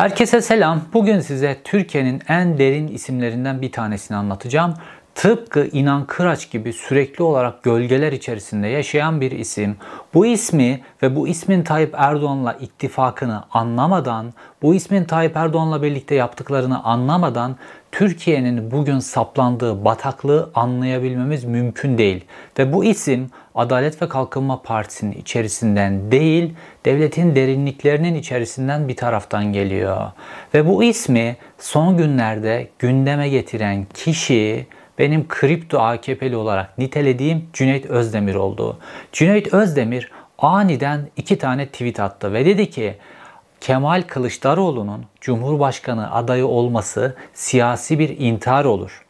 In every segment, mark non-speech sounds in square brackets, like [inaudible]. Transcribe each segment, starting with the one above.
Herkese selam. Bugün size Türkiye'nin en derin isimlerinden bir tanesini anlatacağım. Tıpkı İnan Kıraç gibi sürekli olarak gölgeler içerisinde yaşayan bir isim. Bu ismi ve bu ismin Tayyip Erdoğan'la ittifakını anlamadan, bu ismin Tayyip Erdoğan'la birlikte yaptıklarını anlamadan Türkiye'nin bugün saplandığı bataklığı anlayabilmemiz mümkün değil. Ve bu isim Adalet ve Kalkınma Partisi'nin içerisinden değil, devletin derinliklerinin içerisinden bir taraftan geliyor. Ve bu ismi son günlerde gündeme getiren kişi benim kripto AKP'li olarak nitelediğim Cüneyt Özdemir oldu. Cüneyt Özdemir aniden iki tane tweet attı ve dedi ki Kemal Kılıçdaroğlu'nun Cumhurbaşkanı adayı olması siyasi bir intihar olur.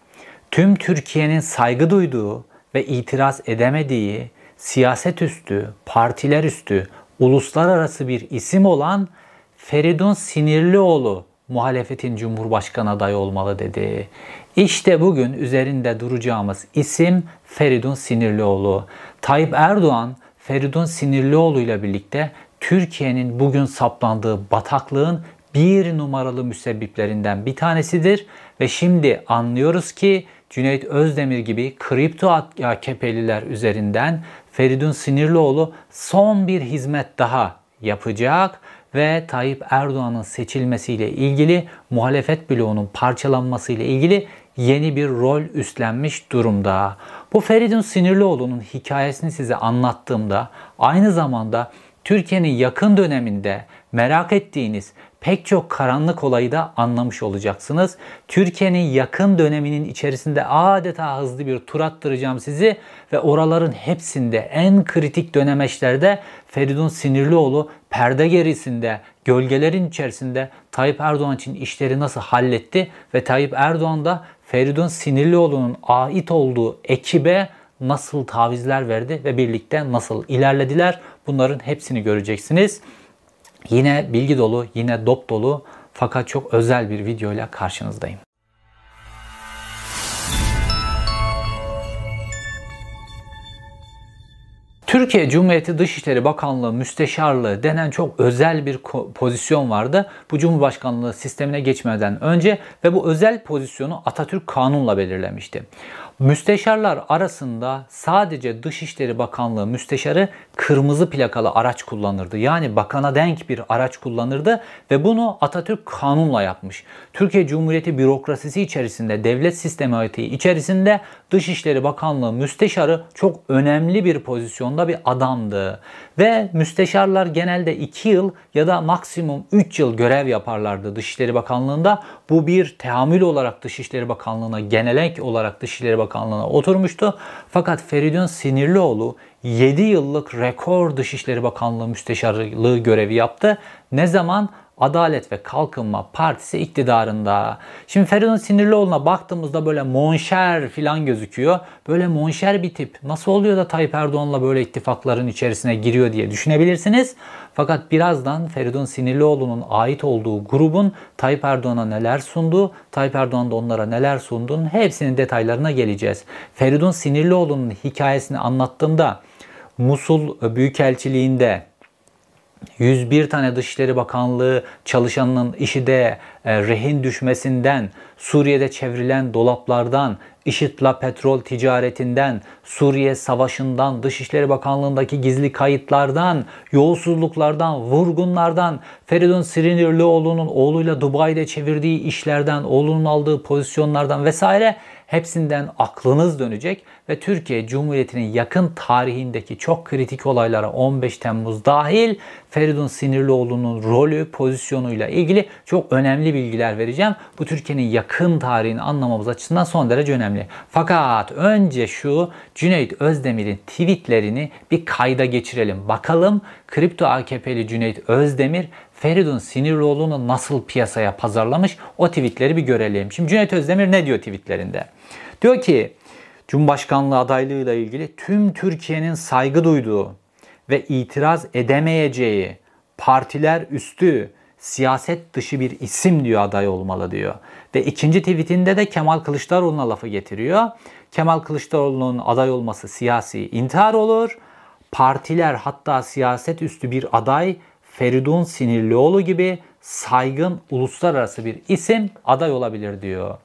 Tüm Türkiye'nin saygı duyduğu ve itiraz edemediği siyaset üstü, partiler üstü, uluslararası bir isim olan Feridun Sinirlioğlu muhalefetin Cumhurbaşkanı adayı olmalı dedi. İşte bugün üzerinde duracağımız isim Feridun Sinirlioğlu. Tayyip Erdoğan Feridun Sinirlioğlu ile birlikte Türkiye'nin bugün saplandığı bataklığın bir numaralı müsebbiplerinden bir tanesidir ve şimdi anlıyoruz ki Cüneyt Özdemir gibi kripto AKP'liler üzerinden Feridun Sinirlioğlu son bir hizmet daha yapacak ve Tayyip Erdoğan'ın seçilmesiyle ilgili muhalefet bloğunun parçalanmasıyla ilgili yeni bir rol üstlenmiş durumda. Bu Feridun Sinirlioğlu'nun hikayesini size anlattığımda aynı zamanda Türkiye'nin yakın döneminde merak ettiğiniz pek çok karanlık olayı da anlamış olacaksınız. Türkiye'nin yakın döneminin içerisinde adeta hızlı bir tur attıracağım sizi ve oraların hepsinde en kritik dönemeçlerde Feridun Sinirlioğlu perde gerisinde, gölgelerin içerisinde Tayyip Erdoğan için işleri nasıl halletti ve Tayyip Erdoğan da Feridun Sinirlioğlu'nun ait olduğu ekibe nasıl tavizler verdi ve birlikte nasıl ilerlediler bunların hepsini göreceksiniz. Yine bilgi dolu, yine dop dolu fakat çok özel bir videoyla karşınızdayım. Türkiye Cumhuriyeti Dışişleri Bakanlığı Müsteşarlığı denen çok özel bir pozisyon vardı. Bu Cumhurbaşkanlığı sistemine geçmeden önce ve bu özel pozisyonu Atatürk kanunla belirlemişti. Müsteşarlar arasında sadece Dışişleri Bakanlığı müsteşarı kırmızı plakalı araç kullanırdı. Yani bakana denk bir araç kullanırdı ve bunu Atatürk kanunla yapmış. Türkiye Cumhuriyeti bürokrasisi içerisinde, devlet sistemi içerisinde Dışişleri Bakanlığı müsteşarı çok önemli bir pozisyonda bir adamdı. Ve müsteşarlar genelde 2 yıl ya da maksimum 3 yıl görev yaparlardı Dışişleri Bakanlığı'nda. Bu bir teamül olarak Dışişleri Bakanlığı'na, genelek olarak Dışişleri Bakanlığı'na oturmuştu. Fakat Feridun Sinirlioğlu 7 yıllık rekor Dışişleri Bakanlığı müsteşarlığı görevi yaptı. Ne zaman? Adalet ve Kalkınma Partisi iktidarında. Şimdi Feridun Sinirlioğlu'na baktığımızda böyle monşer filan gözüküyor. Böyle monşer bir tip. Nasıl oluyor da Tayyip Erdoğan'la böyle ittifakların içerisine giriyor diye düşünebilirsiniz. Fakat birazdan Feridun Sinirlioğlu'nun ait olduğu grubun Tayyip Erdoğan'a neler sunduğu, Tayyip Erdoğan da onlara neler sunduğunun hepsinin detaylarına geleceğiz. Feridun Sinirlioğlu'nun hikayesini anlattığımda Musul Büyükelçiliğinde 101 tane Dışişleri Bakanlığı çalışanının işi de e, rehin düşmesinden, Suriye'de çevrilen dolaplardan, IŞİD'le petrol ticaretinden, Suriye Savaşı'ndan, Dışişleri Bakanlığı'ndaki gizli kayıtlardan, yolsuzluklardan, vurgunlardan, Feridun Sirinirlioğlu'nun oğluyla Dubai'de çevirdiği işlerden, oğlunun aldığı pozisyonlardan vesaire hepsinden aklınız dönecek ve Türkiye Cumhuriyeti'nin yakın tarihindeki çok kritik olaylara 15 Temmuz dahil Feridun Sinirlioğlu'nun rolü, pozisyonuyla ilgili çok önemli bilgiler vereceğim. Bu Türkiye'nin yakın tarihini anlamamız açısından son derece önemli. Fakat önce şu Cüneyt Özdemir'in tweetlerini bir kayda geçirelim. Bakalım kripto AKP'li Cüneyt Özdemir Feridun Sinirlioğlu'nu nasıl piyasaya pazarlamış o tweetleri bir görelim. Şimdi Cüneyt Özdemir ne diyor tweetlerinde? Diyor ki Cumhurbaşkanlığı adaylığıyla ilgili tüm Türkiye'nin saygı duyduğu ve itiraz edemeyeceği partiler üstü siyaset dışı bir isim diyor aday olmalı diyor. Ve ikinci tweetinde de Kemal Kılıçdaroğlu'na lafı getiriyor. Kemal Kılıçdaroğlu'nun aday olması siyasi intihar olur. Partiler hatta siyaset üstü bir aday Feridun Sinirlioğlu gibi saygın uluslararası bir isim aday olabilir diyor.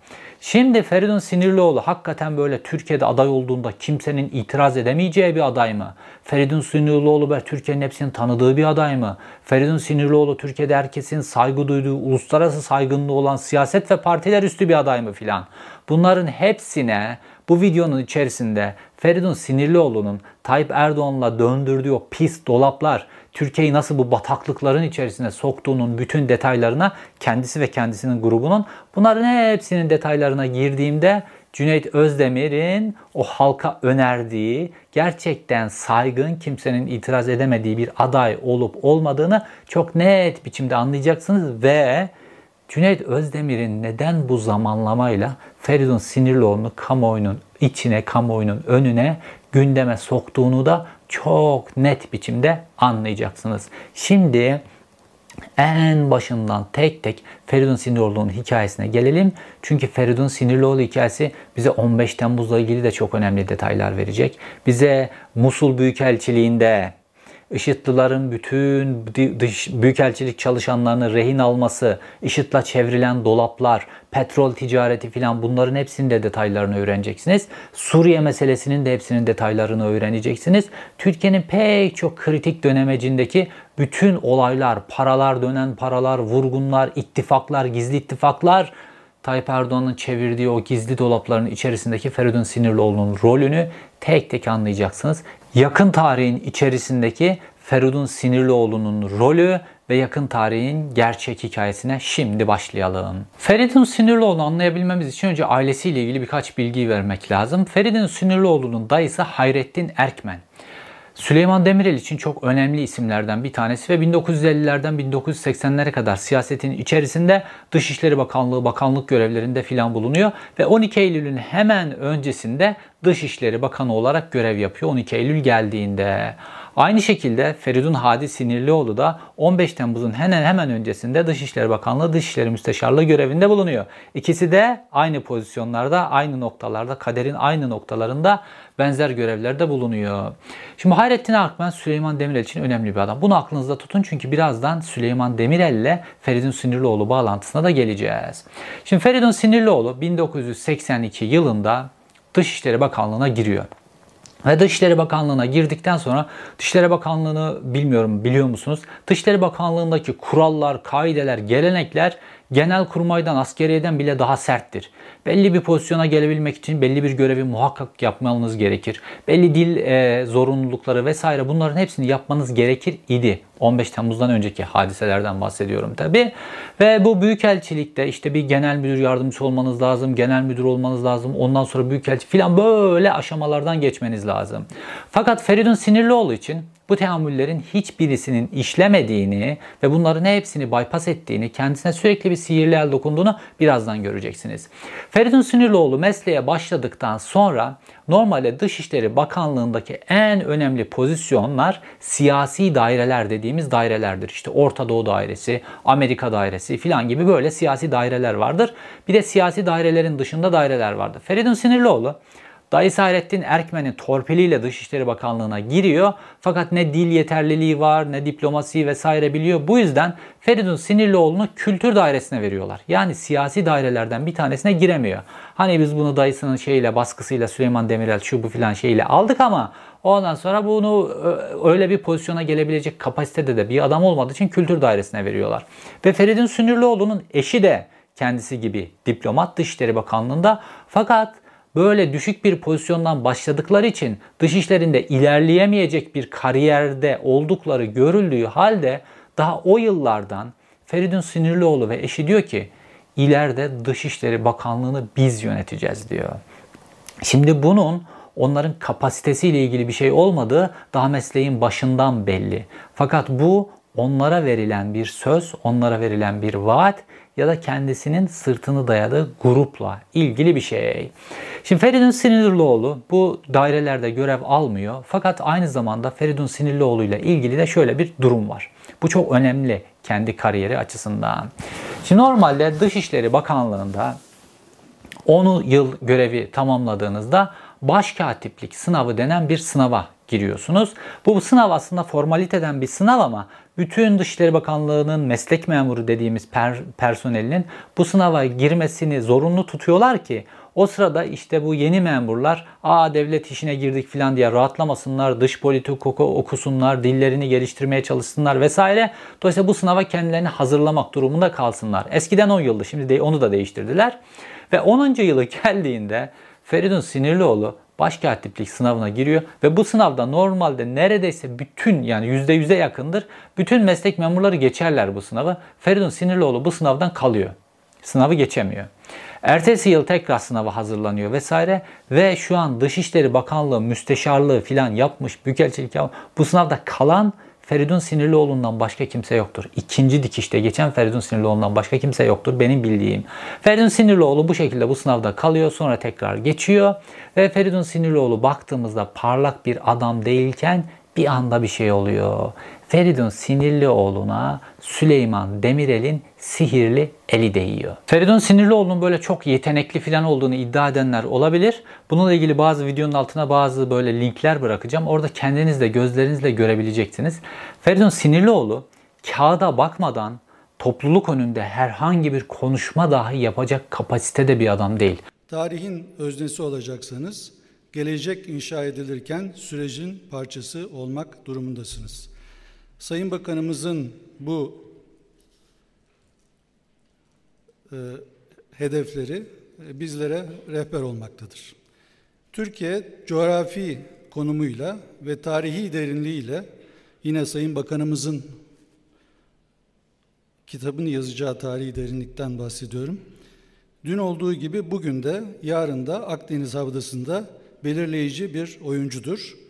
Şimdi Feridun Sinirlioğlu hakikaten böyle Türkiye'de aday olduğunda kimsenin itiraz edemeyeceği bir aday mı? Feridun Sinirlioğlu böyle Türkiye'nin hepsinin tanıdığı bir aday mı? Feridun Sinirlioğlu Türkiye'de herkesin saygı duyduğu, uluslararası saygınlığı olan siyaset ve partiler üstü bir aday mı filan? Bunların hepsine bu videonun içerisinde Feridun Sinirlioğlu'nun Tayyip Erdoğan'la döndürdüğü o pis dolaplar, Türkiye'yi nasıl bu bataklıkların içerisine soktuğunun bütün detaylarına kendisi ve kendisinin grubunun bunların hepsinin detaylarına girdiğimde Cüneyt Özdemir'in o halka önerdiği gerçekten saygın kimsenin itiraz edemediği bir aday olup olmadığını çok net biçimde anlayacaksınız ve Cüneyt Özdemir'in neden bu zamanlamayla Feridun Sinirlioğlu'nu kamuoyunun içine, kamuoyunun önüne, gündeme soktuğunu da çok net biçimde anlayacaksınız. Şimdi en başından tek tek Feridun Sinirlioğlu'nun hikayesine gelelim. Çünkü Feridun Sinirlioğlu hikayesi bize 15 Temmuz'la ilgili de çok önemli detaylar verecek. Bize Musul Büyükelçiliğinde IŞİD'lilerin bütün dış büyükelçilik çalışanlarını rehin alması, IŞİD'le çevrilen dolaplar, petrol ticareti filan bunların hepsinin de detaylarını öğreneceksiniz. Suriye meselesinin de hepsinin detaylarını öğreneceksiniz. Türkiye'nin pek çok kritik dönemecindeki bütün olaylar, paralar dönen paralar, vurgunlar, ittifaklar, gizli ittifaklar, Tayyip Erdoğan'ın çevirdiği o gizli dolapların içerisindeki Feridun Sinirlioğlu'nun rolünü tek tek anlayacaksınız. Yakın tarihin içerisindeki Feridun Sinirlioğlu'nun rolü ve yakın tarihin gerçek hikayesine şimdi başlayalım. Feridun Sinirlioğlu'nu anlayabilmemiz için önce ailesiyle ilgili birkaç bilgi vermek lazım. Feridun Sinirlioğlu'nun dayısı Hayrettin Erkmen. Süleyman Demirel için çok önemli isimlerden bir tanesi ve 1950'lerden 1980'lere kadar siyasetin içerisinde Dışişleri Bakanlığı bakanlık görevlerinde filan bulunuyor ve 12 Eylül'ün hemen öncesinde Dışişleri Bakanı olarak görev yapıyor 12 Eylül geldiğinde. Aynı şekilde Feridun Hadi Sinirlioğlu da 15 Temmuz'un hemen hemen öncesinde Dışişleri Bakanlığı Dışişleri Müsteşarlığı görevinde bulunuyor. İkisi de aynı pozisyonlarda, aynı noktalarda, kaderin aynı noktalarında benzer görevlerde bulunuyor. Şimdi Hayrettin Akmen Süleyman Demirel için önemli bir adam. Bunu aklınızda tutun çünkü birazdan Süleyman Demirel ile Feridun Sinirlioğlu bağlantısına da geleceğiz. Şimdi Feridun Sinirlioğlu 1982 yılında Dışişleri Bakanlığı'na giriyor. Ve Dışişleri Bakanlığı'na girdikten sonra Dışişleri Bakanlığı'nı bilmiyorum biliyor musunuz? Dışişleri Bakanlığı'ndaki kurallar, kaideler, gelenekler genel kurmaydan, askeriyeden bile daha serttir. Belli bir pozisyona gelebilmek için belli bir görevi muhakkak yapmanız gerekir. Belli dil e, zorunlulukları vesaire bunların hepsini yapmanız gerekir idi. 15 Temmuz'dan önceki hadiselerden bahsediyorum tabi. Ve bu büyükelçilikte işte bir genel müdür yardımcısı olmanız lazım, genel müdür olmanız lazım. Ondan sonra büyükelçi filan böyle aşamalardan geçmeniz lazım. Fakat Feridun Sinirlioğlu için bu teamüllerin hiçbirisinin işlemediğini ve bunların hepsini bypass ettiğini, kendisine sürekli bir sihirli el dokunduğunu birazdan göreceksiniz. Feridun Sinirlioğlu mesleğe başladıktan sonra normalde Dışişleri Bakanlığındaki en önemli pozisyonlar siyasi daireler dediğimiz dairelerdir. İşte Orta Doğu Dairesi, Amerika Dairesi filan gibi böyle siyasi daireler vardır. Bir de siyasi dairelerin dışında daireler vardır. Feridun Sinirlioğlu Dayı Hayrettin Erkmen'in torpiliyle Dışişleri Bakanlığı'na giriyor. Fakat ne dil yeterliliği var ne diplomasi vesaire biliyor. Bu yüzden Feridun Sinirlioğlu'nu kültür dairesine veriyorlar. Yani siyasi dairelerden bir tanesine giremiyor. Hani biz bunu dayısının şeyle baskısıyla Süleyman Demirel şu bu filan şeyle aldık ama Ondan sonra bunu öyle bir pozisyona gelebilecek kapasitede de bir adam olmadığı için kültür dairesine veriyorlar. Ve Feridun Sinirlioğlu'nun eşi de kendisi gibi diplomat Dışişleri Bakanlığı'nda fakat böyle düşük bir pozisyondan başladıkları için dışişlerinde ilerleyemeyecek bir kariyerde oldukları görüldüğü halde daha o yıllardan Feridun Sinirlioğlu ve eşi diyor ki ileride Dışişleri Bakanlığı'nı biz yöneteceğiz diyor. Şimdi bunun onların kapasitesiyle ilgili bir şey olmadığı daha mesleğin başından belli. Fakat bu onlara verilen bir söz, onlara verilen bir vaat ya da kendisinin sırtını dayadığı grupla ilgili bir şey. Şimdi Feridun Sinirlioğlu bu dairelerde görev almıyor. Fakat aynı zamanda Feridun Sinirlioğlu ile ilgili de şöyle bir durum var. Bu çok önemli kendi kariyeri açısından. Şimdi normalde Dışişleri Bakanlığı'nda 10 yıl görevi tamamladığınızda başkatiplik sınavı denen bir sınava giriyorsunuz. Bu, sınav aslında formaliteden bir sınav ama bütün Dışişleri Bakanlığı'nın meslek memuru dediğimiz per, personelinin bu sınava girmesini zorunlu tutuyorlar ki o sırada işte bu yeni memurlar aa devlet işine girdik falan diye rahatlamasınlar, dış politik okusunlar, dillerini geliştirmeye çalışsınlar vesaire. Dolayısıyla bu sınava kendilerini hazırlamak durumunda kalsınlar. Eskiden 10 yıldı şimdi de onu da değiştirdiler. Ve 10. yılı [laughs] geldiğinde Feridun Sinirlioğlu başkatiplik sınavına giriyor ve bu sınavda normalde neredeyse bütün yani %100'e yakındır bütün meslek memurları geçerler bu sınavı. Feridun Sinirlioğlu bu sınavdan kalıyor. Sınavı geçemiyor. Ertesi yıl tekrar sınava hazırlanıyor vesaire ve şu an Dışişleri Bakanlığı müsteşarlığı filan yapmış büyükelçilik bu sınavda kalan Feridun Sinirlioğlu'ndan başka kimse yoktur. İkinci dikişte geçen Feridun Sinirlioğlu'ndan başka kimse yoktur benim bildiğim. Feridun Sinirlioğlu bu şekilde bu sınavda kalıyor sonra tekrar geçiyor. Ve Feridun Sinirlioğlu baktığımızda parlak bir adam değilken bir anda bir şey oluyor. Feridun Sinirlioğlu'na Süleyman Demirel'in sihirli eli değiyor. Feridun Sinirlioğlu'nun böyle çok yetenekli falan olduğunu iddia edenler olabilir. Bununla ilgili bazı videonun altına bazı böyle linkler bırakacağım. Orada kendiniz de gözlerinizle görebileceksiniz. Feridun Sinirlioğlu kağıda bakmadan topluluk önünde herhangi bir konuşma dahi yapacak kapasitede bir adam değil. Tarihin öznesi olacaksanız gelecek inşa edilirken sürecin parçası olmak durumundasınız. Sayın Bakanımızın bu e, hedefleri e, bizlere rehber olmaktadır. Türkiye coğrafi konumuyla ve tarihi derinliğiyle yine Sayın Bakanımızın kitabını yazacağı tarihi derinlikten bahsediyorum. Dün olduğu gibi bugün de yarın da Akdeniz Havzası'nda belirleyici bir oyuncudur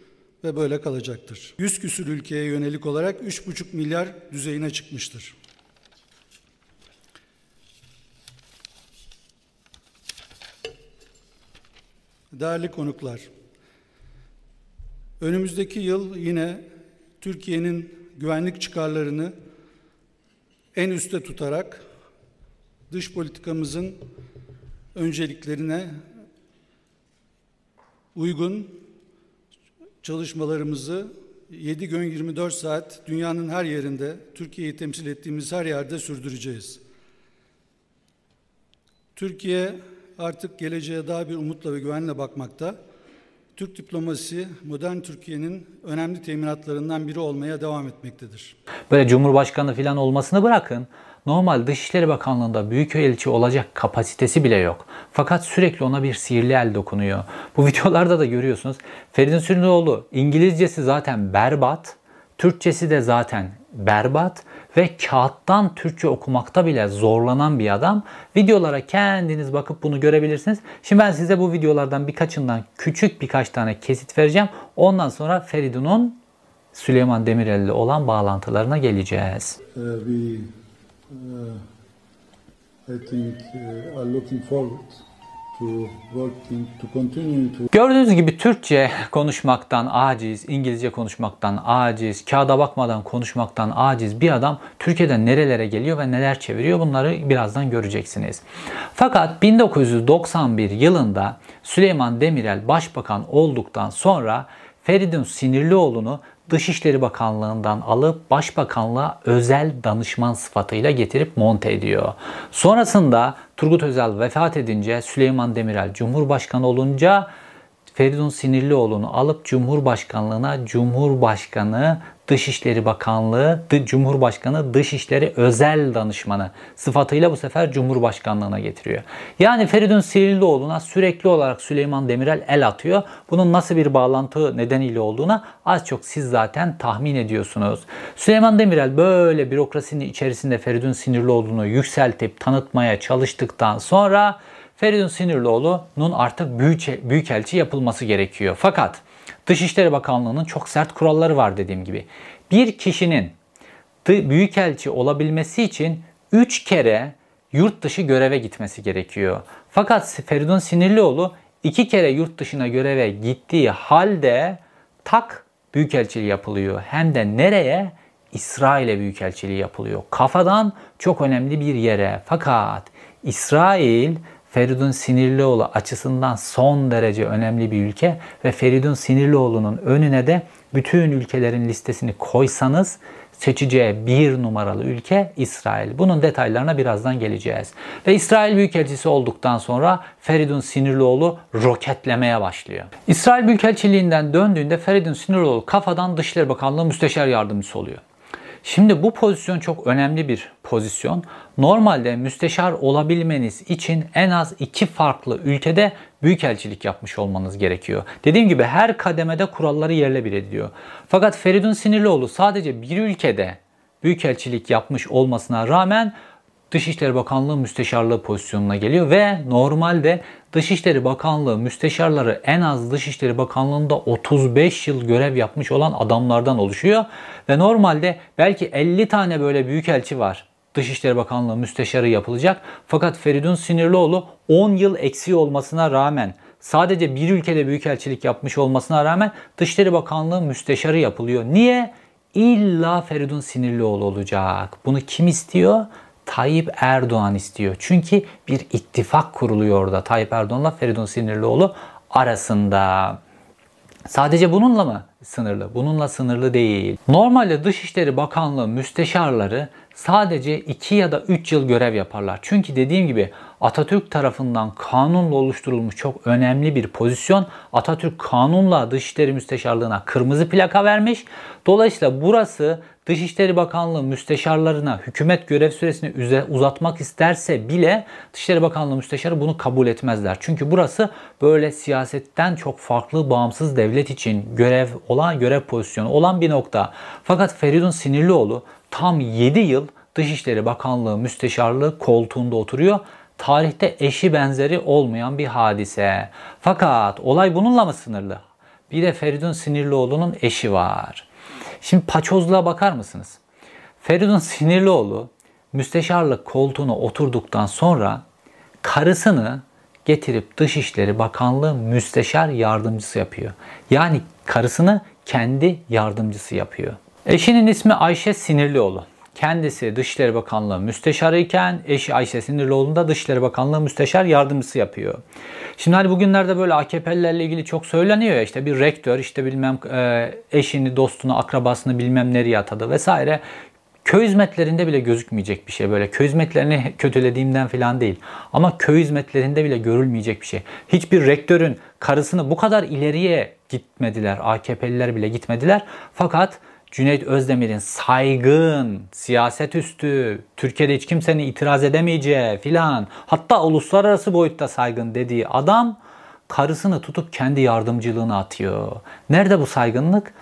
ve böyle kalacaktır. Yüz küsür ülkeye yönelik olarak 3,5 milyar düzeyine çıkmıştır. Değerli konuklar, önümüzdeki yıl yine Türkiye'nin güvenlik çıkarlarını en üste tutarak dış politikamızın önceliklerine uygun çalışmalarımızı 7 gün 24 saat dünyanın her yerinde, Türkiye'yi temsil ettiğimiz her yerde sürdüreceğiz. Türkiye artık geleceğe daha bir umutla ve güvenle bakmakta. Türk diplomasi modern Türkiye'nin önemli teminatlarından biri olmaya devam etmektedir. Böyle Cumhurbaşkanı falan olmasını bırakın. Normal Dışişleri Bakanlığı'nda büyükelçi olacak kapasitesi bile yok. Fakat sürekli ona bir sihirli el dokunuyor. Bu [laughs] videolarda da görüyorsunuz. Feridun Sürünoğlu İngilizcesi zaten berbat. Türkçesi de zaten berbat ve kağıttan Türkçe okumakta bile zorlanan bir adam. Videolara kendiniz bakıp bunu görebilirsiniz. Şimdi ben size bu videolardan birkaçından küçük birkaç tane kesit vereceğim. Ondan sonra Feridun'un Süleyman Demirel ile olan bağlantılarına geleceğiz. Uh, we, Gördüğünüz gibi Türkçe konuşmaktan aciz, İngilizce konuşmaktan aciz, kağıda bakmadan konuşmaktan aciz bir adam Türkiye'den nerelere geliyor ve neler çeviriyor bunları birazdan göreceksiniz. Fakat 1991 yılında Süleyman Demirel başbakan olduktan sonra Feridun Sinirlioğlu'nu Dışişleri Bakanlığı'ndan alıp Başbakanlığa özel danışman sıfatıyla getirip monte ediyor. Sonrasında Turgut Özal vefat edince Süleyman Demirel Cumhurbaşkanı olunca Feridun Sinirlioğlu'nu alıp Cumhurbaşkanlığına Cumhurbaşkanı Dışişleri Bakanlığı, Cumhurbaşkanı Dışişleri Özel Danışmanı sıfatıyla bu sefer Cumhurbaşkanlığına getiriyor. Yani Feridun Sinirlioğlu'na sürekli olarak Süleyman Demirel el atıyor. Bunun nasıl bir bağlantı nedeniyle olduğuna az çok siz zaten tahmin ediyorsunuz. Süleyman Demirel böyle bürokrasinin içerisinde Feridun Sinirlioğlu'nu yükseltip tanıtmaya çalıştıktan sonra Feridun Sinirlioğlu'nun artık büyük, büyükelçi yapılması gerekiyor. Fakat Dışişleri Bakanlığı'nın çok sert kuralları var dediğim gibi. Bir kişinin büyükelçi olabilmesi için 3 kere yurt dışı göreve gitmesi gerekiyor. Fakat Feridun Sinirlioğlu 2 kere yurt dışına göreve gittiği halde tak büyükelçiliği yapılıyor. Hem de nereye? İsrail'e büyükelçiliği yapılıyor. Kafadan çok önemli bir yere. Fakat İsrail Feridun Sinirlioğlu açısından son derece önemli bir ülke ve Feridun Sinirlioğlu'nun önüne de bütün ülkelerin listesini koysanız seçeceği bir numaralı ülke İsrail. Bunun detaylarına birazdan geleceğiz. Ve İsrail Büyükelçisi olduktan sonra Feridun Sinirlioğlu roketlemeye başlıyor. İsrail Büyükelçiliğinden döndüğünde Feridun Sinirlioğlu kafadan Dışişleri Bakanlığı Müsteşar Yardımcısı oluyor. Şimdi bu pozisyon çok önemli bir pozisyon. Normalde müsteşar olabilmeniz için en az iki farklı ülkede büyükelçilik yapmış olmanız gerekiyor. Dediğim gibi her kademede kuralları yerle bir ediyor. Fakat Feridun Sinirlioğlu sadece bir ülkede büyükelçilik yapmış olmasına rağmen Dışişleri Bakanlığı müsteşarlığı pozisyonuna geliyor ve normalde Dışişleri Bakanlığı müsteşarları en az Dışişleri Bakanlığı'nda 35 yıl görev yapmış olan adamlardan oluşuyor. Ve normalde belki 50 tane böyle büyükelçi var. Dışişleri Bakanlığı müsteşarı yapılacak. Fakat Feridun Sinirlioğlu 10 yıl eksiği olmasına rağmen sadece bir ülkede büyükelçilik yapmış olmasına rağmen Dışişleri Bakanlığı müsteşarı yapılıyor. Niye? İlla Feridun Sinirlioğlu olacak. Bunu kim istiyor? Tayyip Erdoğan istiyor. Çünkü bir ittifak kuruluyor orada Tayyip Erdoğan'la Feridun Sinirlioğlu arasında. Sadece bununla mı sınırlı? Bununla sınırlı değil. Normalde Dışişleri Bakanlığı müsteşarları sadece 2 ya da 3 yıl görev yaparlar. Çünkü dediğim gibi Atatürk tarafından kanunla oluşturulmuş çok önemli bir pozisyon. Atatürk kanunla Dışişleri Müsteşarlığına kırmızı plaka vermiş. Dolayısıyla burası Dışişleri Bakanlığı müsteşarlarına hükümet görev süresini uzatmak isterse bile Dışişleri Bakanlığı müsteşarı bunu kabul etmezler. Çünkü burası böyle siyasetten çok farklı bağımsız devlet için görev olan görev pozisyonu olan bir nokta. Fakat Feridun Sinirlioğlu tam 7 yıl Dışişleri Bakanlığı müsteşarlığı koltuğunda oturuyor. Tarihte eşi benzeri olmayan bir hadise. Fakat olay bununla mı sınırlı? Bir de Feridun Sinirlioğlu'nun eşi var. Şimdi paçozluğa bakar mısınız? Feridun Sinirlioğlu müsteşarlık koltuğuna oturduktan sonra karısını getirip Dışişleri Bakanlığı müsteşar yardımcısı yapıyor. Yani karısını kendi yardımcısı yapıyor. Eşinin ismi Ayşe Sinirlioğlu. Kendisi Dışişleri Bakanlığı müsteşarı iken eşi Ayşe Sinirlioğlu Dışişleri Bakanlığı müsteşar yardımcısı yapıyor. Şimdi hani bugünlerde böyle AKP'lilerle ilgili çok söyleniyor ya işte bir rektör işte bilmem e, eşini, dostunu, akrabasını bilmem nereye atadı vesaire. Köy hizmetlerinde bile gözükmeyecek bir şey böyle. Köy hizmetlerini kötülediğimden falan değil. Ama köy hizmetlerinde bile görülmeyecek bir şey. Hiçbir rektörün karısını bu kadar ileriye gitmediler. AKP'liler bile gitmediler. Fakat Cüneyt Özdemir'in saygın, siyaset üstü, Türkiye'de hiç kimsenin itiraz edemeyeceği filan hatta uluslararası boyutta saygın dediği adam karısını tutup kendi yardımcılığına atıyor. Nerede bu saygınlık?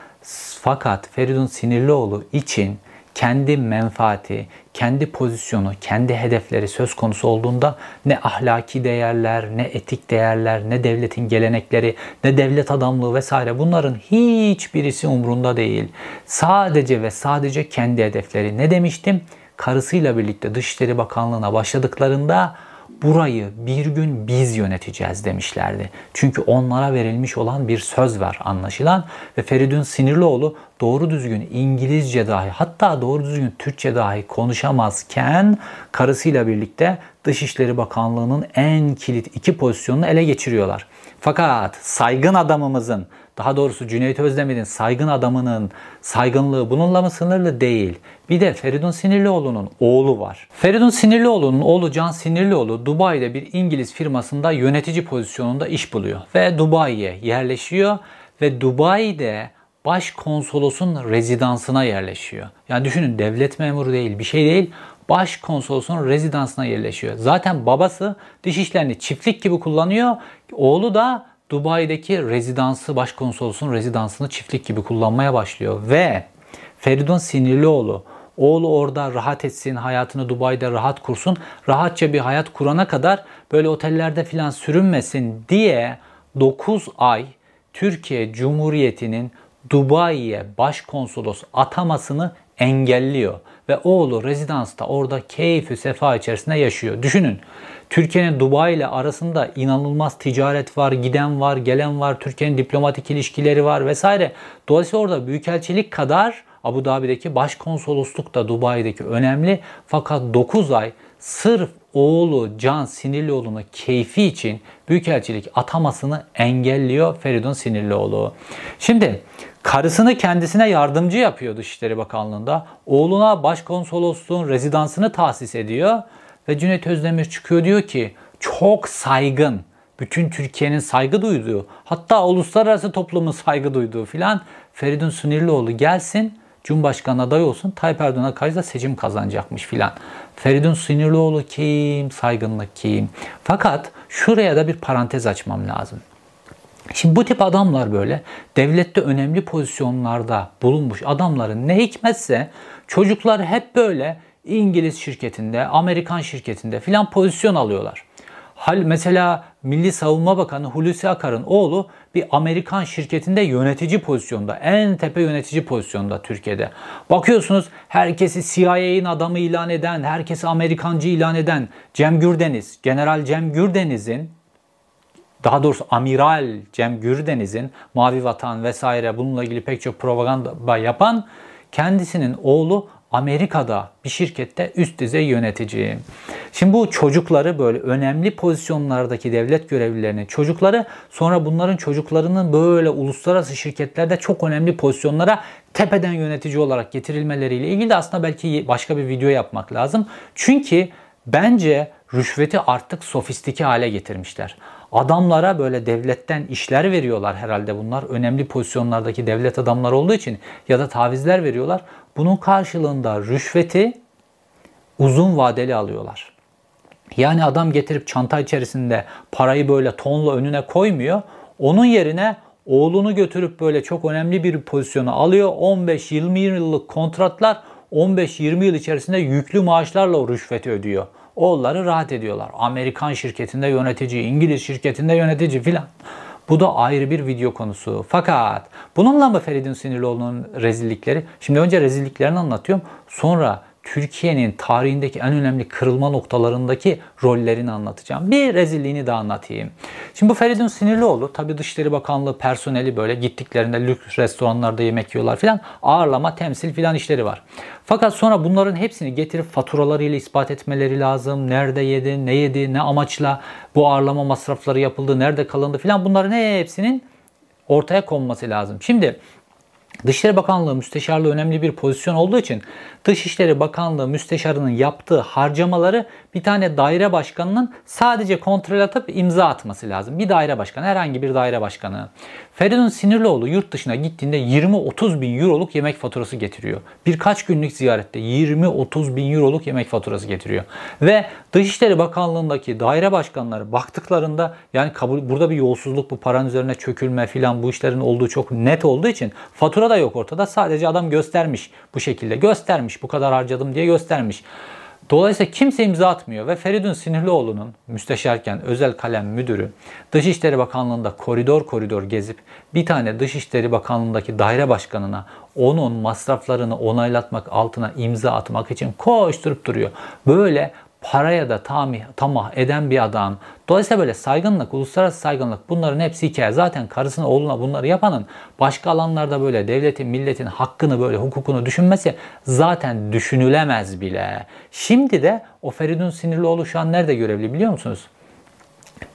Fakat Feridun Sinirlioğlu için kendi menfaati, kendi pozisyonu, kendi hedefleri söz konusu olduğunda ne ahlaki değerler, ne etik değerler, ne devletin gelenekleri, ne devlet adamlığı vesaire bunların hiçbirisi umrunda değil. Sadece ve sadece kendi hedefleri. Ne demiştim? Karısıyla birlikte Dışişleri Bakanlığı'na başladıklarında burayı bir gün biz yöneteceğiz demişlerdi. Çünkü onlara verilmiş olan bir söz var anlaşılan ve Feridun Sinirlioğlu doğru düzgün İngilizce dahi hatta doğru düzgün Türkçe dahi konuşamazken karısıyla birlikte Dışişleri Bakanlığı'nın en kilit iki pozisyonunu ele geçiriyorlar. Fakat saygın adamımızın daha doğrusu Cüneyt Özdemir'in saygın adamının saygınlığı bununla mı sınırlı değil. Bir de Feridun Sinirlioğlu'nun oğlu var. Feridun Sinirlioğlu'nun oğlu Can Sinirlioğlu Dubai'de bir İngiliz firmasında yönetici pozisyonunda iş buluyor. Ve Dubai'ye yerleşiyor ve Dubai'de başkonsolosun rezidansına yerleşiyor. Yani düşünün devlet memuru değil bir şey değil başkonsolosun rezidansına yerleşiyor. Zaten babası diş işlerini çiftlik gibi kullanıyor. Oğlu da Dubai'deki rezidansı, başkonsolosun rezidansını çiftlik gibi kullanmaya başlıyor. Ve Feridun Sinirlioğlu Oğlu orada rahat etsin, hayatını Dubai'de rahat kursun. Rahatça bir hayat kurana kadar böyle otellerde filan sürünmesin diye 9 ay Türkiye Cumhuriyeti'nin Dubai'ye başkonsolos atamasını engelliyor. Ve oğlu rezidansta orada keyfi sefa içerisinde yaşıyor. Düşünün Türkiye'nin Dubai ile arasında inanılmaz ticaret var, giden var, gelen var, Türkiye'nin diplomatik ilişkileri var vesaire. Dolayısıyla orada büyükelçilik kadar Abu Dhabi'deki başkonsolosluk da Dubai'deki önemli. Fakat 9 ay sırf oğlu Can Sinirlioğlu'nu keyfi için Büyükelçilik atamasını engelliyor Feridun Sinirlioğlu. Şimdi karısını kendisine yardımcı yapıyor Dışişleri Bakanlığı'nda. Oğluna başkonsolosluğun rezidansını tahsis ediyor. Ve Cüneyt Özdemir çıkıyor diyor ki çok saygın, bütün Türkiye'nin saygı duyduğu, hatta uluslararası toplumun saygı duyduğu filan Feridun Sinirlioğlu gelsin Cumhurbaşkanı adayı olsun Tayyip Erdoğan'a karşı da seçim kazanacakmış filan. Feridun Sinirlioğlu kim? Saygınlık kim? Fakat şuraya da bir parantez açmam lazım. Şimdi bu tip adamlar böyle devlette önemli pozisyonlarda bulunmuş adamların ne hikmetse çocuklar hep böyle İngiliz şirketinde, Amerikan şirketinde filan pozisyon alıyorlar. Hal mesela Milli Savunma Bakanı Hulusi Akar'ın oğlu bir Amerikan şirketinde yönetici pozisyonda, en tepe yönetici pozisyonda Türkiye'de. Bakıyorsunuz herkesi CIA'nin adamı ilan eden, herkesi Amerikancı ilan eden Cem Gürdeniz, General Cem Gürdeniz'in daha doğrusu Amiral Cem Gürdeniz'in Mavi Vatan vesaire bununla ilgili pek çok propaganda yapan kendisinin oğlu Amerika'da bir şirkette üst düzey yönetici. Şimdi bu çocukları böyle önemli pozisyonlardaki devlet görevlilerinin çocukları sonra bunların çocuklarının böyle uluslararası şirketlerde çok önemli pozisyonlara tepeden yönetici olarak getirilmeleriyle ilgili de aslında belki başka bir video yapmak lazım. Çünkü bence rüşveti artık sofistike hale getirmişler. Adamlara böyle devletten işler veriyorlar herhalde bunlar. Önemli pozisyonlardaki devlet adamları olduğu için ya da tavizler veriyorlar. Bunun karşılığında rüşveti uzun vadeli alıyorlar. Yani adam getirip çanta içerisinde parayı böyle tonla önüne koymuyor. Onun yerine oğlunu götürüp böyle çok önemli bir pozisyona alıyor. 15-20 yıllık kontratlar 15-20 yıl içerisinde yüklü maaşlarla o rüşveti ödüyor. Oğulları rahat ediyorlar. Amerikan şirketinde yönetici, İngiliz şirketinde yönetici filan. Bu da ayrı bir video konusu. Fakat bununla mı Feridun Sinirlioğlu'nun rezillikleri? Şimdi önce rezilliklerini anlatıyorum. Sonra Türkiye'nin tarihindeki en önemli kırılma noktalarındaki rollerini anlatacağım. Bir rezilliğini de anlatayım. Şimdi bu Feridun Sinirlioğlu tabii Dışişleri Bakanlığı personeli böyle gittiklerinde lüks restoranlarda yemek yiyorlar filan ağırlama, temsil filan işleri var. Fakat sonra bunların hepsini getirip faturalarıyla ispat etmeleri lazım. Nerede yedi, ne yedi, ne amaçla bu ağırlama masrafları yapıldı, nerede kalındı filan bunların hepsinin ortaya konması lazım. Şimdi Dışişleri Bakanlığı müsteşarlığı önemli bir pozisyon olduğu için Dışişleri Bakanlığı müsteşarının yaptığı harcamaları bir tane daire başkanının sadece kontrol atıp imza atması lazım. Bir daire başkanı, herhangi bir daire başkanı. Feridun Sinirlioğlu yurt dışına gittiğinde 20-30 bin euroluk yemek faturası getiriyor. Birkaç günlük ziyarette 20-30 bin euroluk yemek faturası getiriyor. Ve Dışişleri Bakanlığı'ndaki daire başkanları baktıklarında yani kabul, burada bir yolsuzluk, bu paranın üzerine çökülme filan bu işlerin olduğu çok net olduğu için fatura da yok ortada. Sadece adam göstermiş bu şekilde. Göstermiş bu kadar harcadım diye göstermiş. Dolayısıyla kimse imza atmıyor ve Feridun Sinirlioğlu'nun müsteşarken özel kalem müdürü Dışişleri Bakanlığı'nda koridor koridor gezip bir tane Dışişleri Bakanlığı'ndaki daire başkanına onun masraflarını onaylatmak altına imza atmak için koşturup duruyor. Böyle paraya da tamih, tamah eden bir adam. Dolayısıyla böyle saygınlık, uluslararası saygınlık bunların hepsi hikaye. Zaten karısına oğluna bunları yapanın başka alanlarda böyle devletin, milletin hakkını böyle hukukunu düşünmesi zaten düşünülemez bile. Şimdi de o Feridun Sinirlioğlu şu an nerede görevli biliyor musunuz?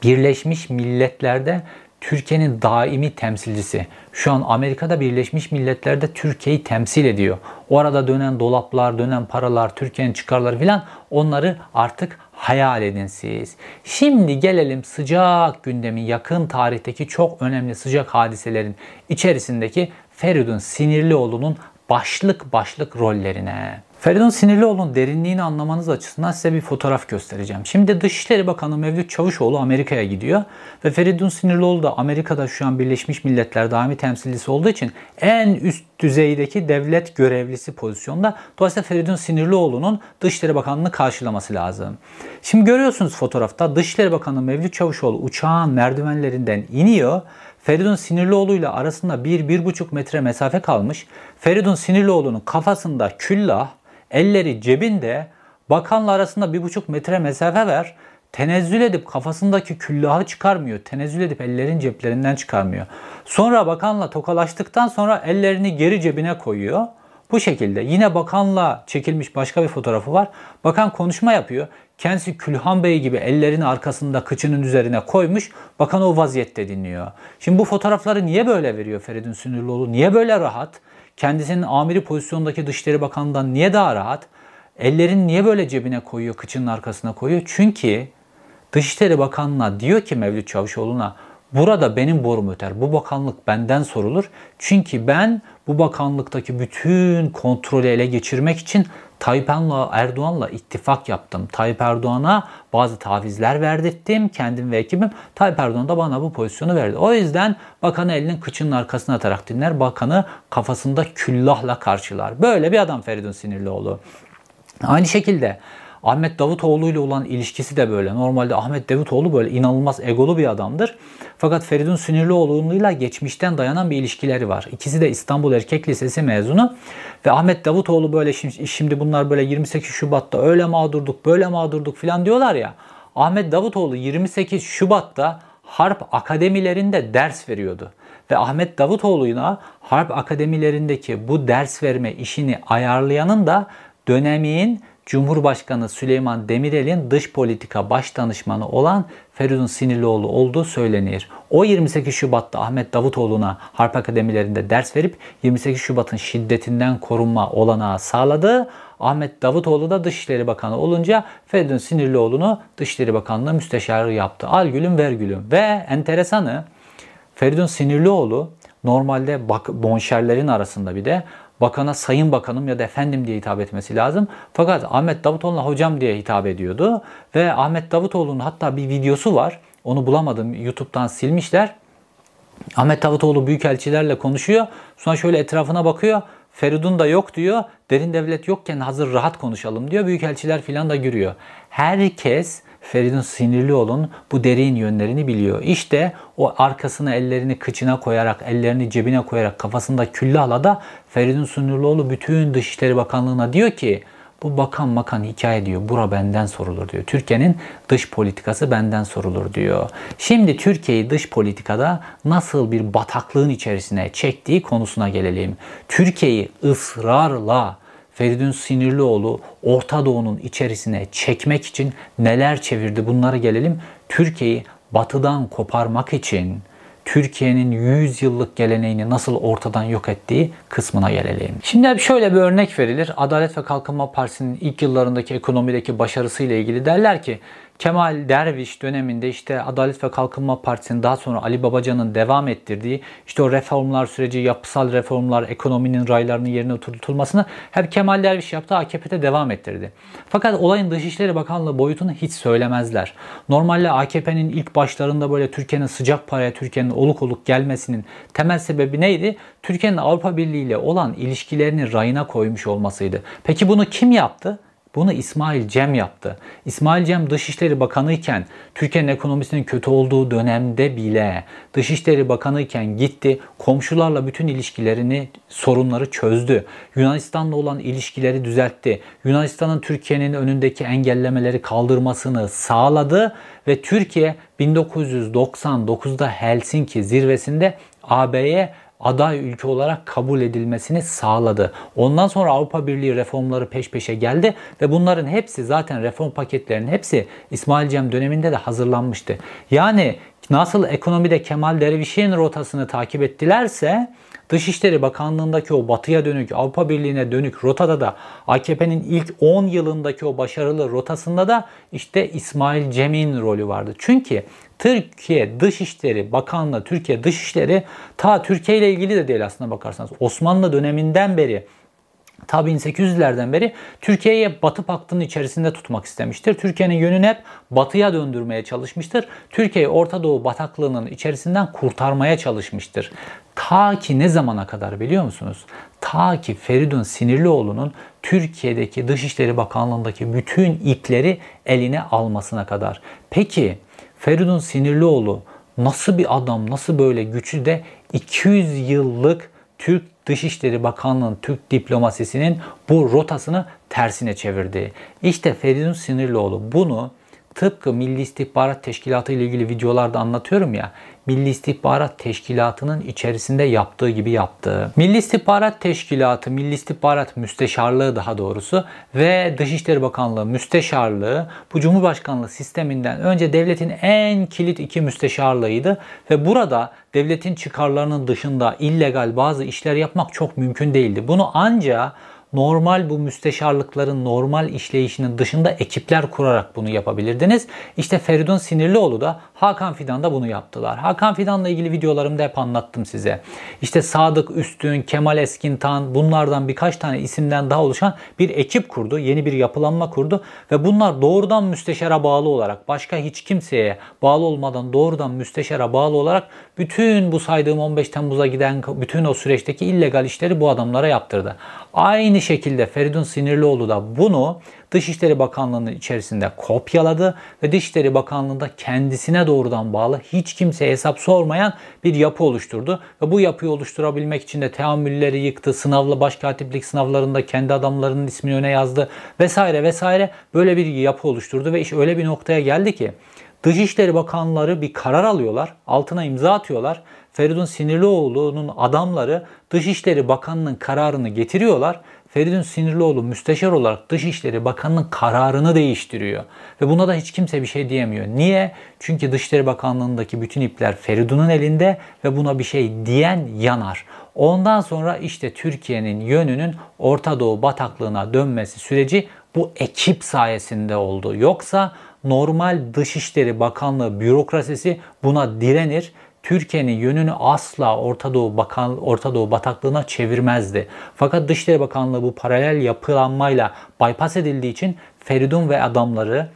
Birleşmiş Milletler'de Türkiye'nin daimi temsilcisi. Şu an Amerika'da Birleşmiş Milletler'de Türkiye'yi temsil ediyor. Orada dönen dolaplar, dönen paralar, Türkiye'nin çıkarları filan onları artık hayal edin siz. Şimdi gelelim sıcak gündemin yakın tarihteki çok önemli sıcak hadiselerin içerisindeki Feridun Sinirlioğlu'nun başlık başlık rollerine. Feridun Sinirlioğlu'nun derinliğini anlamanız açısından size bir fotoğraf göstereceğim. Şimdi Dışişleri Bakanı Mevlüt Çavuşoğlu Amerika'ya gidiyor. Ve Feridun Sinirlioğlu da Amerika'da şu an Birleşmiş Milletler daimi temsilcisi olduğu için en üst düzeydeki devlet görevlisi pozisyonda. Dolayısıyla Feridun Sinirlioğlu'nun Dışişleri Bakanlığı'nı karşılaması lazım. Şimdi görüyorsunuz fotoğrafta Dışişleri Bakanı Mevlüt Çavuşoğlu uçağın merdivenlerinden iniyor. Feridun Sinirlioğlu ile arasında 1-1,5 metre mesafe kalmış. Feridun Sinirlioğlu'nun kafasında küllah, elleri cebinde, bakanla arasında 1,5 metre mesafe ver. Tenezzül edip kafasındaki küllahı çıkarmıyor. Tenezzül edip ellerin ceplerinden çıkarmıyor. Sonra bakanla tokalaştıktan sonra ellerini geri cebine koyuyor. Bu şekilde yine bakanla çekilmiş başka bir fotoğrafı var. Bakan konuşma yapıyor. Kendisi Külhan Bey gibi ellerini arkasında kıçının üzerine koymuş. Bakan o vaziyette dinliyor. Şimdi bu fotoğrafları niye böyle veriyor Feridun Sünürlüoğlu? Niye böyle rahat? Kendisinin amiri pozisyondaki Dışişleri Bakanı'ndan niye daha rahat? Ellerini niye böyle cebine koyuyor, kıçının arkasına koyuyor? Çünkü Dışişleri Bakanı'na diyor ki Mevlüt Çavuşoğlu'na burada benim borum öter. Bu bakanlık benden sorulur. Çünkü ben bu bakanlıktaki bütün kontrolü ele geçirmek için Tayyip Erdoğan'la ittifak yaptım. Tayyip Erdoğan'a bazı tavizler verdirttim kendim ve ekibim. Tayyip Erdoğan da bana bu pozisyonu verdi. O yüzden bakanı elinin kıçının arkasına atarak dinler. Bakanı kafasında küllahla karşılar. Böyle bir adam Feridun Sinirlioğlu. Aynı şekilde Ahmet Davutoğlu ile olan ilişkisi de böyle. Normalde Ahmet Davutoğlu böyle inanılmaz egolu bir adamdır. Fakat Feridun Sinirlioğlu'yla geçmişten dayanan bir ilişkileri var. İkisi de İstanbul Erkek Lisesi mezunu. Ve Ahmet Davutoğlu böyle şimdi, şimdi bunlar böyle 28 Şubat'ta öyle mağdurduk böyle mağdurduk falan diyorlar ya. Ahmet Davutoğlu 28 Şubat'ta harp akademilerinde ders veriyordu. Ve Ahmet Davutoğlu'na harp akademilerindeki bu ders verme işini ayarlayanın da dönemin Cumhurbaşkanı Süleyman Demirel'in dış politika baş danışmanı olan Feridun Sinirlioğlu olduğu söylenir. O 28 Şubat'ta Ahmet Davutoğlu'na Harp Akademilerinde ders verip 28 Şubat'ın şiddetinden korunma olanağı sağladı. Ahmet Davutoğlu da Dışişleri Bakanı olunca Feridun Sinirlioğlu'nu Dışişleri Bakanlığı müsteşarı yaptı. Al gülüm ver gülüm. Ve enteresanı Feridun Sinirlioğlu normalde bak, bonşerlerin arasında bir de bakana sayın bakanım ya da efendim diye hitap etmesi lazım. Fakat Ahmet Davutoğlu'na hocam diye hitap ediyordu. Ve Ahmet Davutoğlu'nun hatta bir videosu var. Onu bulamadım. YouTube'dan silmişler. Ahmet Davutoğlu büyükelçilerle konuşuyor. Sonra şöyle etrafına bakıyor. Feridun da yok diyor. Derin devlet yokken hazır rahat konuşalım diyor. Büyükelçiler filan da gürüyor. Herkes Feridun Sinirlioğlu'nun bu derin yönlerini biliyor. İşte o arkasına ellerini kıçına koyarak, ellerini cebine koyarak kafasında küllahla da Feridun Sinirlioğlu bütün Dışişleri Bakanlığı'na diyor ki bu bakan makan hikaye diyor. Bura benden sorulur diyor. Türkiye'nin dış politikası benden sorulur diyor. Şimdi Türkiye'yi dış politikada nasıl bir bataklığın içerisine çektiği konusuna gelelim. Türkiye'yi ısrarla Feridun Sinirlioğlu Orta Doğu'nun içerisine çekmek için neler çevirdi bunlara gelelim. Türkiye'yi batıdan koparmak için Türkiye'nin 100 yıllık geleneğini nasıl ortadan yok ettiği kısmına gelelim. Şimdi şöyle bir örnek verilir. Adalet ve Kalkınma Partisi'nin ilk yıllarındaki ekonomideki başarısıyla ilgili derler ki Kemal Derviş döneminde işte Adalet ve Kalkınma Partisi'nin daha sonra Ali Babacan'ın devam ettirdiği işte o reformlar süreci, yapısal reformlar, ekonominin raylarının yerine oturtulmasını hep Kemal Derviş yaptı, AKP'de devam ettirdi. Fakat olayın Dışişleri Bakanlığı boyutunu hiç söylemezler. Normalde AKP'nin ilk başlarında böyle Türkiye'nin sıcak paraya, Türkiye'nin oluk oluk gelmesinin temel sebebi neydi? Türkiye'nin Avrupa Birliği ile olan ilişkilerini rayına koymuş olmasıydı. Peki bunu kim yaptı? Bunu İsmail Cem yaptı. İsmail Cem Dışişleri Bakanı iken Türkiye'nin ekonomisinin kötü olduğu dönemde bile Dışişleri Bakanı iken gitti komşularla bütün ilişkilerini sorunları çözdü. Yunanistan'la olan ilişkileri düzeltti. Yunanistan'ın Türkiye'nin önündeki engellemeleri kaldırmasını sağladı ve Türkiye 1999'da Helsinki zirvesinde AB'ye aday ülke olarak kabul edilmesini sağladı. Ondan sonra Avrupa Birliği reformları peş peşe geldi ve bunların hepsi zaten reform paketlerinin hepsi İsmail Cem döneminde de hazırlanmıştı. Yani nasıl ekonomide Kemal Derviş'in rotasını takip ettilerse Dışişleri Bakanlığındaki o batıya dönük, Avrupa Birliği'ne dönük rotada da AKP'nin ilk 10 yılındaki o başarılı rotasında da işte İsmail Cem'in rolü vardı. Çünkü Türkiye Dışişleri Bakanlığı, Türkiye Dışişleri ta Türkiye ile ilgili de değil aslında bakarsanız. Osmanlı döneminden beri ta 1800'lerden beri Türkiye'yi Batı Paktı'nın içerisinde tutmak istemiştir. Türkiye'nin yönünü hep batıya döndürmeye çalışmıştır. Türkiye'yi Orta Doğu bataklığının içerisinden kurtarmaya çalışmıştır. Ta ki ne zamana kadar biliyor musunuz? Ta ki Feridun Sinirlioğlu'nun Türkiye'deki Dışişleri Bakanlığı'ndaki bütün ipleri eline almasına kadar. Peki Feridun Sinirlioğlu nasıl bir adam, nasıl böyle güçlü de 200 yıllık Türk Dışişleri Bakanlığı'nın, Türk diplomasisinin bu rotasını tersine çevirdi. İşte Feridun Sinirlioğlu bunu tıpkı Milli İstihbarat Teşkilatı ile ilgili videolarda anlatıyorum ya. Milli İstihbarat Teşkilatı'nın içerisinde yaptığı gibi yaptı. Milli İstihbarat Teşkilatı, Milli İstihbarat Müsteşarlığı daha doğrusu ve Dışişleri Bakanlığı Müsteşarlığı bu Cumhurbaşkanlığı sisteminden önce devletin en kilit iki müsteşarlığıydı ve burada devletin çıkarlarının dışında illegal bazı işler yapmak çok mümkün değildi. Bunu ancak normal bu müsteşarlıkların normal işleyişinin dışında ekipler kurarak bunu yapabilirdiniz. İşte Feridun Sinirlioğlu da Hakan Fidan da bunu yaptılar. Hakan Fidan'la ilgili videolarımda hep anlattım size. İşte Sadık Üstün, Kemal Eskintan bunlardan birkaç tane isimden daha oluşan bir ekip kurdu. Yeni bir yapılanma kurdu ve bunlar doğrudan müsteşara bağlı olarak başka hiç kimseye bağlı olmadan doğrudan müsteşara bağlı olarak bütün bu saydığım 15 Temmuz'a giden bütün o süreçteki illegal işleri bu adamlara yaptırdı. Aynı şekilde Feridun Sinirlioğlu da bunu Dışişleri Bakanlığı'nın içerisinde kopyaladı ve Dışişleri Bakanlığı'nda kendisine doğrudan bağlı hiç kimseye hesap sormayan bir yapı oluşturdu. Ve bu yapıyı oluşturabilmek için de teamülleri yıktı, sınavla başkatiplik sınavlarında kendi adamlarının ismini öne yazdı vesaire vesaire böyle bir yapı oluşturdu ve iş öyle bir noktaya geldi ki Dışişleri Bakanları bir karar alıyorlar, altına imza atıyorlar. Feridun Sinirlioğlu'nun adamları Dışişleri Bakanı'nın kararını getiriyorlar Feridun Sinirlioğlu müsteşar olarak Dışişleri Bakanı'nın kararını değiştiriyor. Ve buna da hiç kimse bir şey diyemiyor. Niye? Çünkü Dışişleri Bakanlığı'ndaki bütün ipler Feridun'un elinde ve buna bir şey diyen yanar. Ondan sonra işte Türkiye'nin yönünün Orta Doğu bataklığına dönmesi süreci bu ekip sayesinde oldu. Yoksa normal Dışişleri Bakanlığı bürokrasisi buna direnir Türkiye'nin yönünü asla Orta Doğu Bakan Orta Doğu bataklığına çevirmezdi. Fakat Dışişleri Bakanlığı bu paralel yapılanmayla bypass edildiği için Feridun ve adamları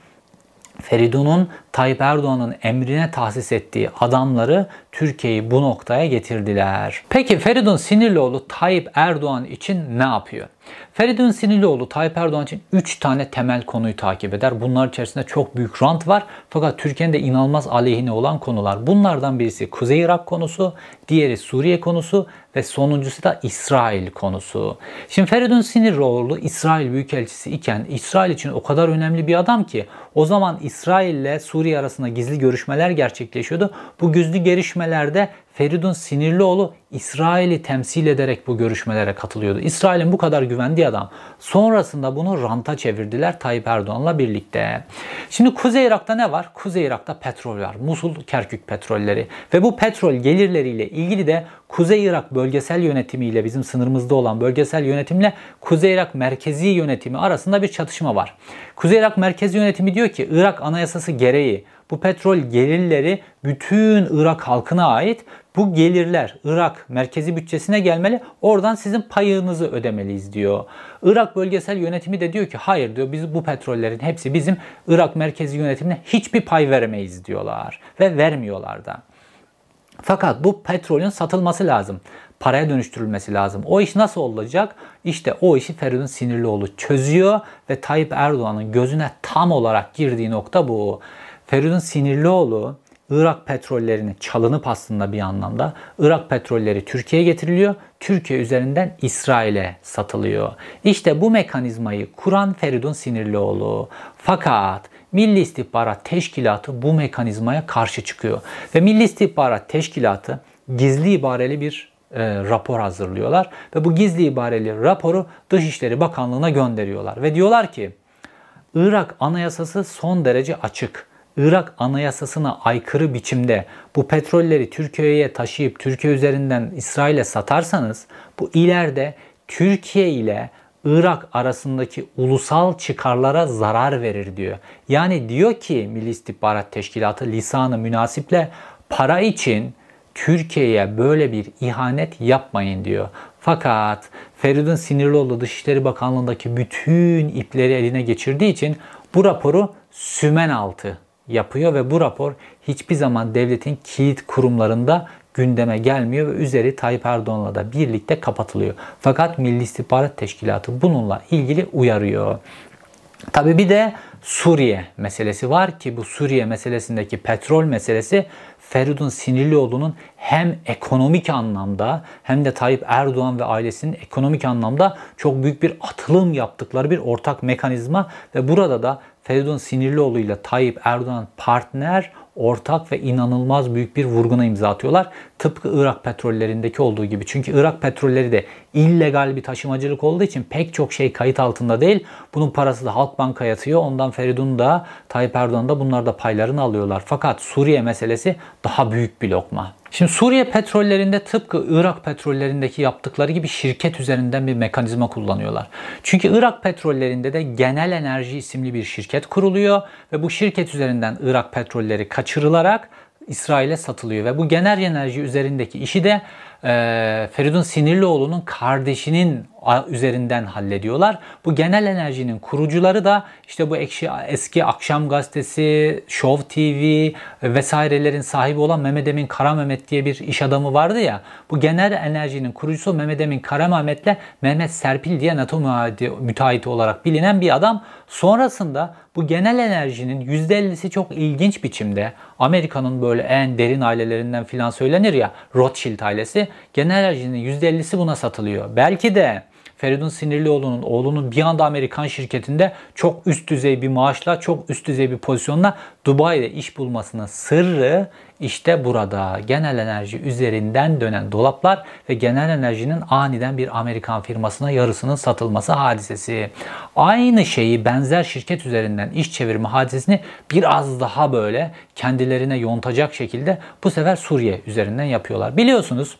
Feridun'un Tayyip Erdoğan'ın emrine tahsis ettiği adamları Türkiye'yi bu noktaya getirdiler. Peki Feridun Sinirlioğlu Tayyip Erdoğan için ne yapıyor? Feridun Sinirlioğlu Tayyip Erdoğan için 3 tane temel konuyu takip eder. Bunlar içerisinde çok büyük rant var. Fakat Türkiye'nin de inanılmaz aleyhine olan konular. Bunlardan birisi Kuzey Irak konusu, diğeri Suriye konusu ve sonuncusu da İsrail konusu. Şimdi Feridun Sinirlioğlu İsrail Büyükelçisi iken İsrail için o kadar önemli bir adam ki o zaman İsrail ile Suriye arasında gizli görüşmeler gerçekleşiyordu. Bu gizli görüşmelerde Feridun Sinirlioğlu İsrail'i temsil ederek bu görüşmelere katılıyordu. İsrail'in bu kadar güvendiği adam. Sonrasında bunu ranta çevirdiler Tayyip Erdoğan'la birlikte. Şimdi Kuzey Irak'ta ne var? Kuzey Irak'ta petrol var. Musul, Kerkük petrolleri. Ve bu petrol gelirleriyle ilgili de Kuzey Irak bölgesel yönetimiyle bizim sınırımızda olan bölgesel yönetimle Kuzey Irak merkezi yönetimi arasında bir çatışma var. Kuzey Irak merkezi yönetimi diyor ki Irak anayasası gereği bu petrol gelirleri bütün Irak halkına ait. Bu gelirler Irak merkezi bütçesine gelmeli. Oradan sizin payınızı ödemeliyiz diyor. Irak bölgesel yönetimi de diyor ki hayır diyor biz bu petrollerin hepsi bizim Irak merkezi yönetimine hiçbir pay veremeyiz diyorlar. Ve vermiyorlar da. Fakat bu petrolün satılması lazım. Paraya dönüştürülmesi lazım. O iş nasıl olacak? İşte o işi Feridun Sinirlioğlu çözüyor ve Tayyip Erdoğan'ın gözüne tam olarak girdiği nokta bu. Feridun Sinirlioğlu Irak petrollerini çalınıp aslında bir anlamda Irak petrolleri Türkiye'ye getiriliyor. Türkiye üzerinden İsrail'e satılıyor. İşte bu mekanizmayı kuran Feridun Sinirlioğlu. Fakat Milli İstihbarat Teşkilatı bu mekanizmaya karşı çıkıyor. Ve Milli İstihbarat Teşkilatı gizli ibareli bir e, rapor hazırlıyorlar. Ve bu gizli ibareli raporu Dışişleri Bakanlığı'na gönderiyorlar. Ve diyorlar ki Irak anayasası son derece açık. Irak anayasasına aykırı biçimde bu petrolleri Türkiye'ye taşıyıp Türkiye üzerinden İsrail'e satarsanız bu ileride Türkiye ile Irak arasındaki ulusal çıkarlara zarar verir diyor. Yani diyor ki Milli İstihbarat Teşkilatı lisanı münasiple para için Türkiye'ye böyle bir ihanet yapmayın diyor. Fakat Feridun Sinirlioğlu Dışişleri Bakanlığı'ndaki bütün ipleri eline geçirdiği için bu raporu sümen altı yapıyor ve bu rapor hiçbir zaman devletin kilit kurumlarında gündeme gelmiyor ve üzeri Tayyip Erdoğan'la da birlikte kapatılıyor. Fakat Milli İstihbarat Teşkilatı bununla ilgili uyarıyor. Tabi bir de Suriye meselesi var ki bu Suriye meselesindeki petrol meselesi Feridun Sinirlioğlu'nun hem ekonomik anlamda hem de Tayyip Erdoğan ve ailesinin ekonomik anlamda çok büyük bir atılım yaptıkları bir ortak mekanizma. Ve burada da Feridun Sinirlioğlu ile Tayyip Erdoğan partner ortak ve inanılmaz büyük bir vurguna imza atıyorlar. Tıpkı Irak petrollerindeki olduğu gibi. Çünkü Irak petrolleri de illegal bir taşımacılık olduğu için pek çok şey kayıt altında değil. Bunun parası da Halkbank'a yatıyor. Ondan Feridun da Tayyip Erdoğan da bunlar da paylarını alıyorlar. Fakat Suriye meselesi daha büyük bir lokma. Şimdi Suriye petrollerinde tıpkı Irak petrollerindeki yaptıkları gibi şirket üzerinden bir mekanizma kullanıyorlar. Çünkü Irak petrollerinde de Genel Enerji isimli bir şirket kuruluyor ve bu şirket üzerinden Irak petrolleri kaçırılarak İsrail'e satılıyor ve bu genel enerji üzerindeki işi de e, Feridun Sinirlioğlu'nun kardeşinin üzerinden hallediyorlar. Bu genel enerjinin kurucuları da işte bu ekşi, eski Akşam Gazetesi, Show TV vesairelerin sahibi olan Mehmet Emin Kara diye bir iş adamı vardı ya. Bu genel enerjinin kurucusu Mehmet Emin Kara Mehmet Serpil diye NATO müteahhiti olarak bilinen bir adam. Sonrasında bu genel enerjinin %50'si çok ilginç biçimde Amerika'nın böyle en derin ailelerinden filan söylenir ya Rothschild ailesi genel enerjinin %50'si buna satılıyor. Belki de Feridun Sinirlioğlu'nun oğlunun bir anda Amerikan şirketinde çok üst düzey bir maaşla, çok üst düzey bir pozisyonla Dubai'de iş bulmasının sırrı işte burada genel enerji üzerinden dönen dolaplar ve genel enerjinin aniden bir Amerikan firmasına yarısının satılması hadisesi. Aynı şeyi benzer şirket üzerinden iş çevirme hadisesini biraz daha böyle kendilerine yontacak şekilde bu sefer Suriye üzerinden yapıyorlar. Biliyorsunuz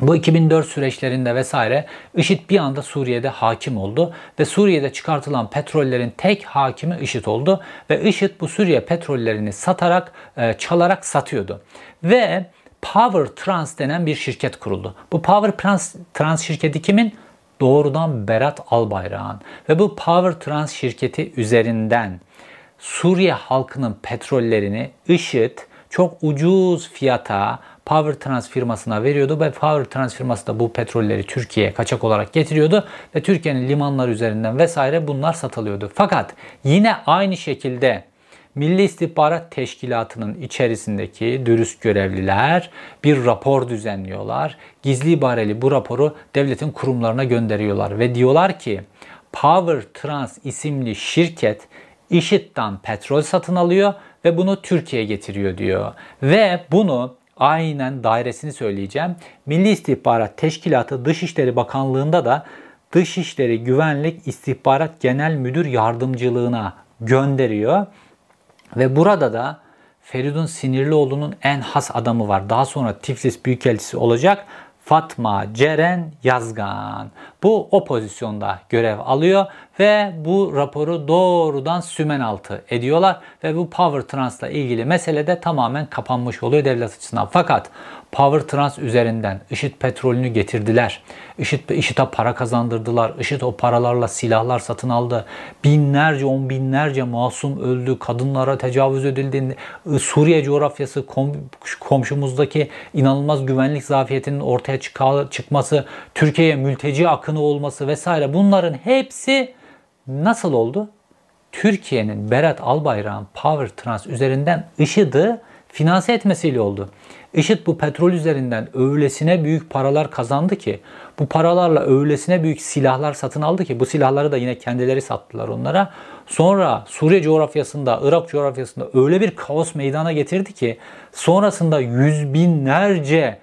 bu 2004 süreçlerinde vesaire IŞİD bir anda Suriye'de hakim oldu ve Suriye'de çıkartılan petrollerin tek hakimi IŞİD oldu ve IŞİD bu Suriye petrollerini satarak, e, çalarak satıyordu. Ve Power Trans denen bir şirket kuruldu. Bu Power Trans, Trans şirketi kimin? Doğrudan Berat Albayrak'ın. Ve bu Power Trans şirketi üzerinden Suriye halkının petrollerini IŞİD çok ucuz fiyata Power Trans firmasına veriyordu ve Power Trans firması da bu petrolleri Türkiye'ye kaçak olarak getiriyordu ve Türkiye'nin limanları üzerinden vesaire bunlar satılıyordu. Fakat yine aynı şekilde Milli İstihbarat Teşkilatı'nın içerisindeki dürüst görevliler bir rapor düzenliyorlar. Gizli ibareli bu raporu devletin kurumlarına gönderiyorlar ve diyorlar ki Power Trans isimli şirket IŞİD'den petrol satın alıyor ve bunu Türkiye'ye getiriyor diyor. Ve bunu aynen dairesini söyleyeceğim. Milli İstihbarat Teşkilatı Dışişleri Bakanlığı'nda da Dışişleri Güvenlik İstihbarat Genel Müdür Yardımcılığına gönderiyor. Ve burada da Feridun Sinirlioğlu'nun en has adamı var. Daha sonra Tiflis Büyükelçisi olacak. Fatma Ceren Yazgan. Bu o pozisyonda görev alıyor ve bu raporu doğrudan sümen altı ediyorlar ve bu Power Trans'la ilgili mesele de tamamen kapanmış oluyor devlet açısından. Fakat Power Trans üzerinden IŞİD petrolünü getirdiler. IŞİD, IŞİD'e para kazandırdılar. IŞİD o paralarla silahlar satın aldı. Binlerce, on binlerce masum öldü. Kadınlara tecavüz edildi. Suriye coğrafyası kom, komşumuzdaki inanılmaz güvenlik zafiyetinin ortaya çıkması, Türkiye'ye mülteci akını olması vesaire bunların hepsi nasıl oldu? Türkiye'nin Berat Albayrak'ın Power Trans üzerinden IŞİD'i finanse etmesiyle oldu. IŞİD bu petrol üzerinden öylesine büyük paralar kazandı ki bu paralarla öylesine büyük silahlar satın aldı ki bu silahları da yine kendileri sattılar onlara. Sonra Suriye coğrafyasında, Irak coğrafyasında öyle bir kaos meydana getirdi ki sonrasında yüz binlerce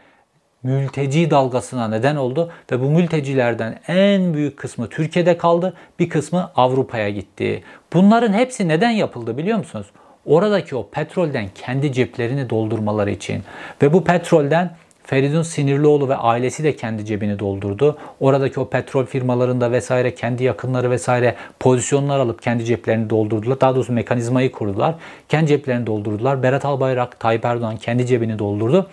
mülteci dalgasına neden oldu ve bu mültecilerden en büyük kısmı Türkiye'de kaldı, bir kısmı Avrupa'ya gitti. Bunların hepsi neden yapıldı biliyor musunuz? oradaki o petrolden kendi ceplerini doldurmaları için ve bu petrolden Feridun Sinirlioğlu ve ailesi de kendi cebini doldurdu. Oradaki o petrol firmalarında vesaire kendi yakınları vesaire pozisyonlar alıp kendi ceplerini doldurdular. Daha doğrusu mekanizmayı kurdular. Kendi ceplerini doldurdular. Berat Albayrak, Tayyip Erdoğan kendi cebini doldurdu.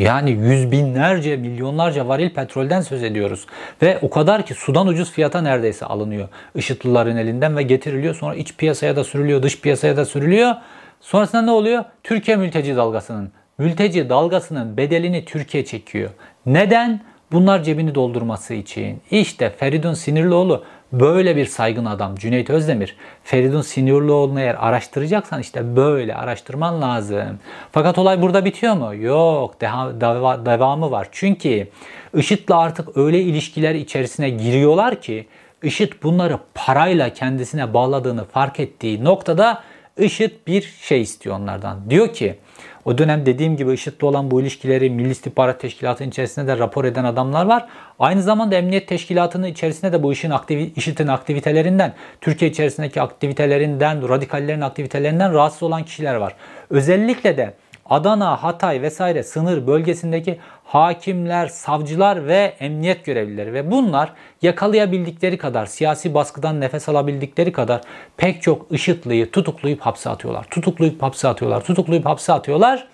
Yani yüz binlerce, milyonlarca varil petrolden söz ediyoruz. Ve o kadar ki sudan ucuz fiyata neredeyse alınıyor IŞİD'lilerin elinden ve getiriliyor. Sonra iç piyasaya da sürülüyor, dış piyasaya da sürülüyor. Sonrasında ne oluyor? Türkiye mülteci dalgasının. Mülteci dalgasının bedelini Türkiye çekiyor. Neden? Bunlar cebini doldurması için. İşte Feridun Sinirlioğlu Böyle bir saygın adam Cüneyt Özdemir, Feridun Sinirlioğlu'nu eğer araştıracaksan işte böyle araştırman lazım. Fakat olay burada bitiyor mu? Yok, deva, devamı var. Çünkü IŞİD'le artık öyle ilişkiler içerisine giriyorlar ki IŞİD bunları parayla kendisine bağladığını fark ettiği noktada IŞİD bir şey istiyor onlardan. Diyor ki o dönem dediğim gibi IŞİD'le olan bu ilişkileri Milli İstihbarat Teşkilatı'nın içerisinde de rapor eden adamlar var. Aynı zamanda Emniyet Teşkilatı'nın içerisinde de bu işin aktivi, IŞİD'in aktivitelerinden, Türkiye içerisindeki aktivitelerinden, radikallerin aktivitelerinden rahatsız olan kişiler var. Özellikle de Adana, Hatay vesaire sınır bölgesindeki hakimler, savcılar ve emniyet görevlileri ve bunlar yakalayabildikleri kadar, siyasi baskıdan nefes alabildikleri kadar pek çok IŞİD'liyi tutuklayıp hapse atıyorlar. Tutuklayıp hapse atıyorlar, tutuklayıp hapse atıyorlar.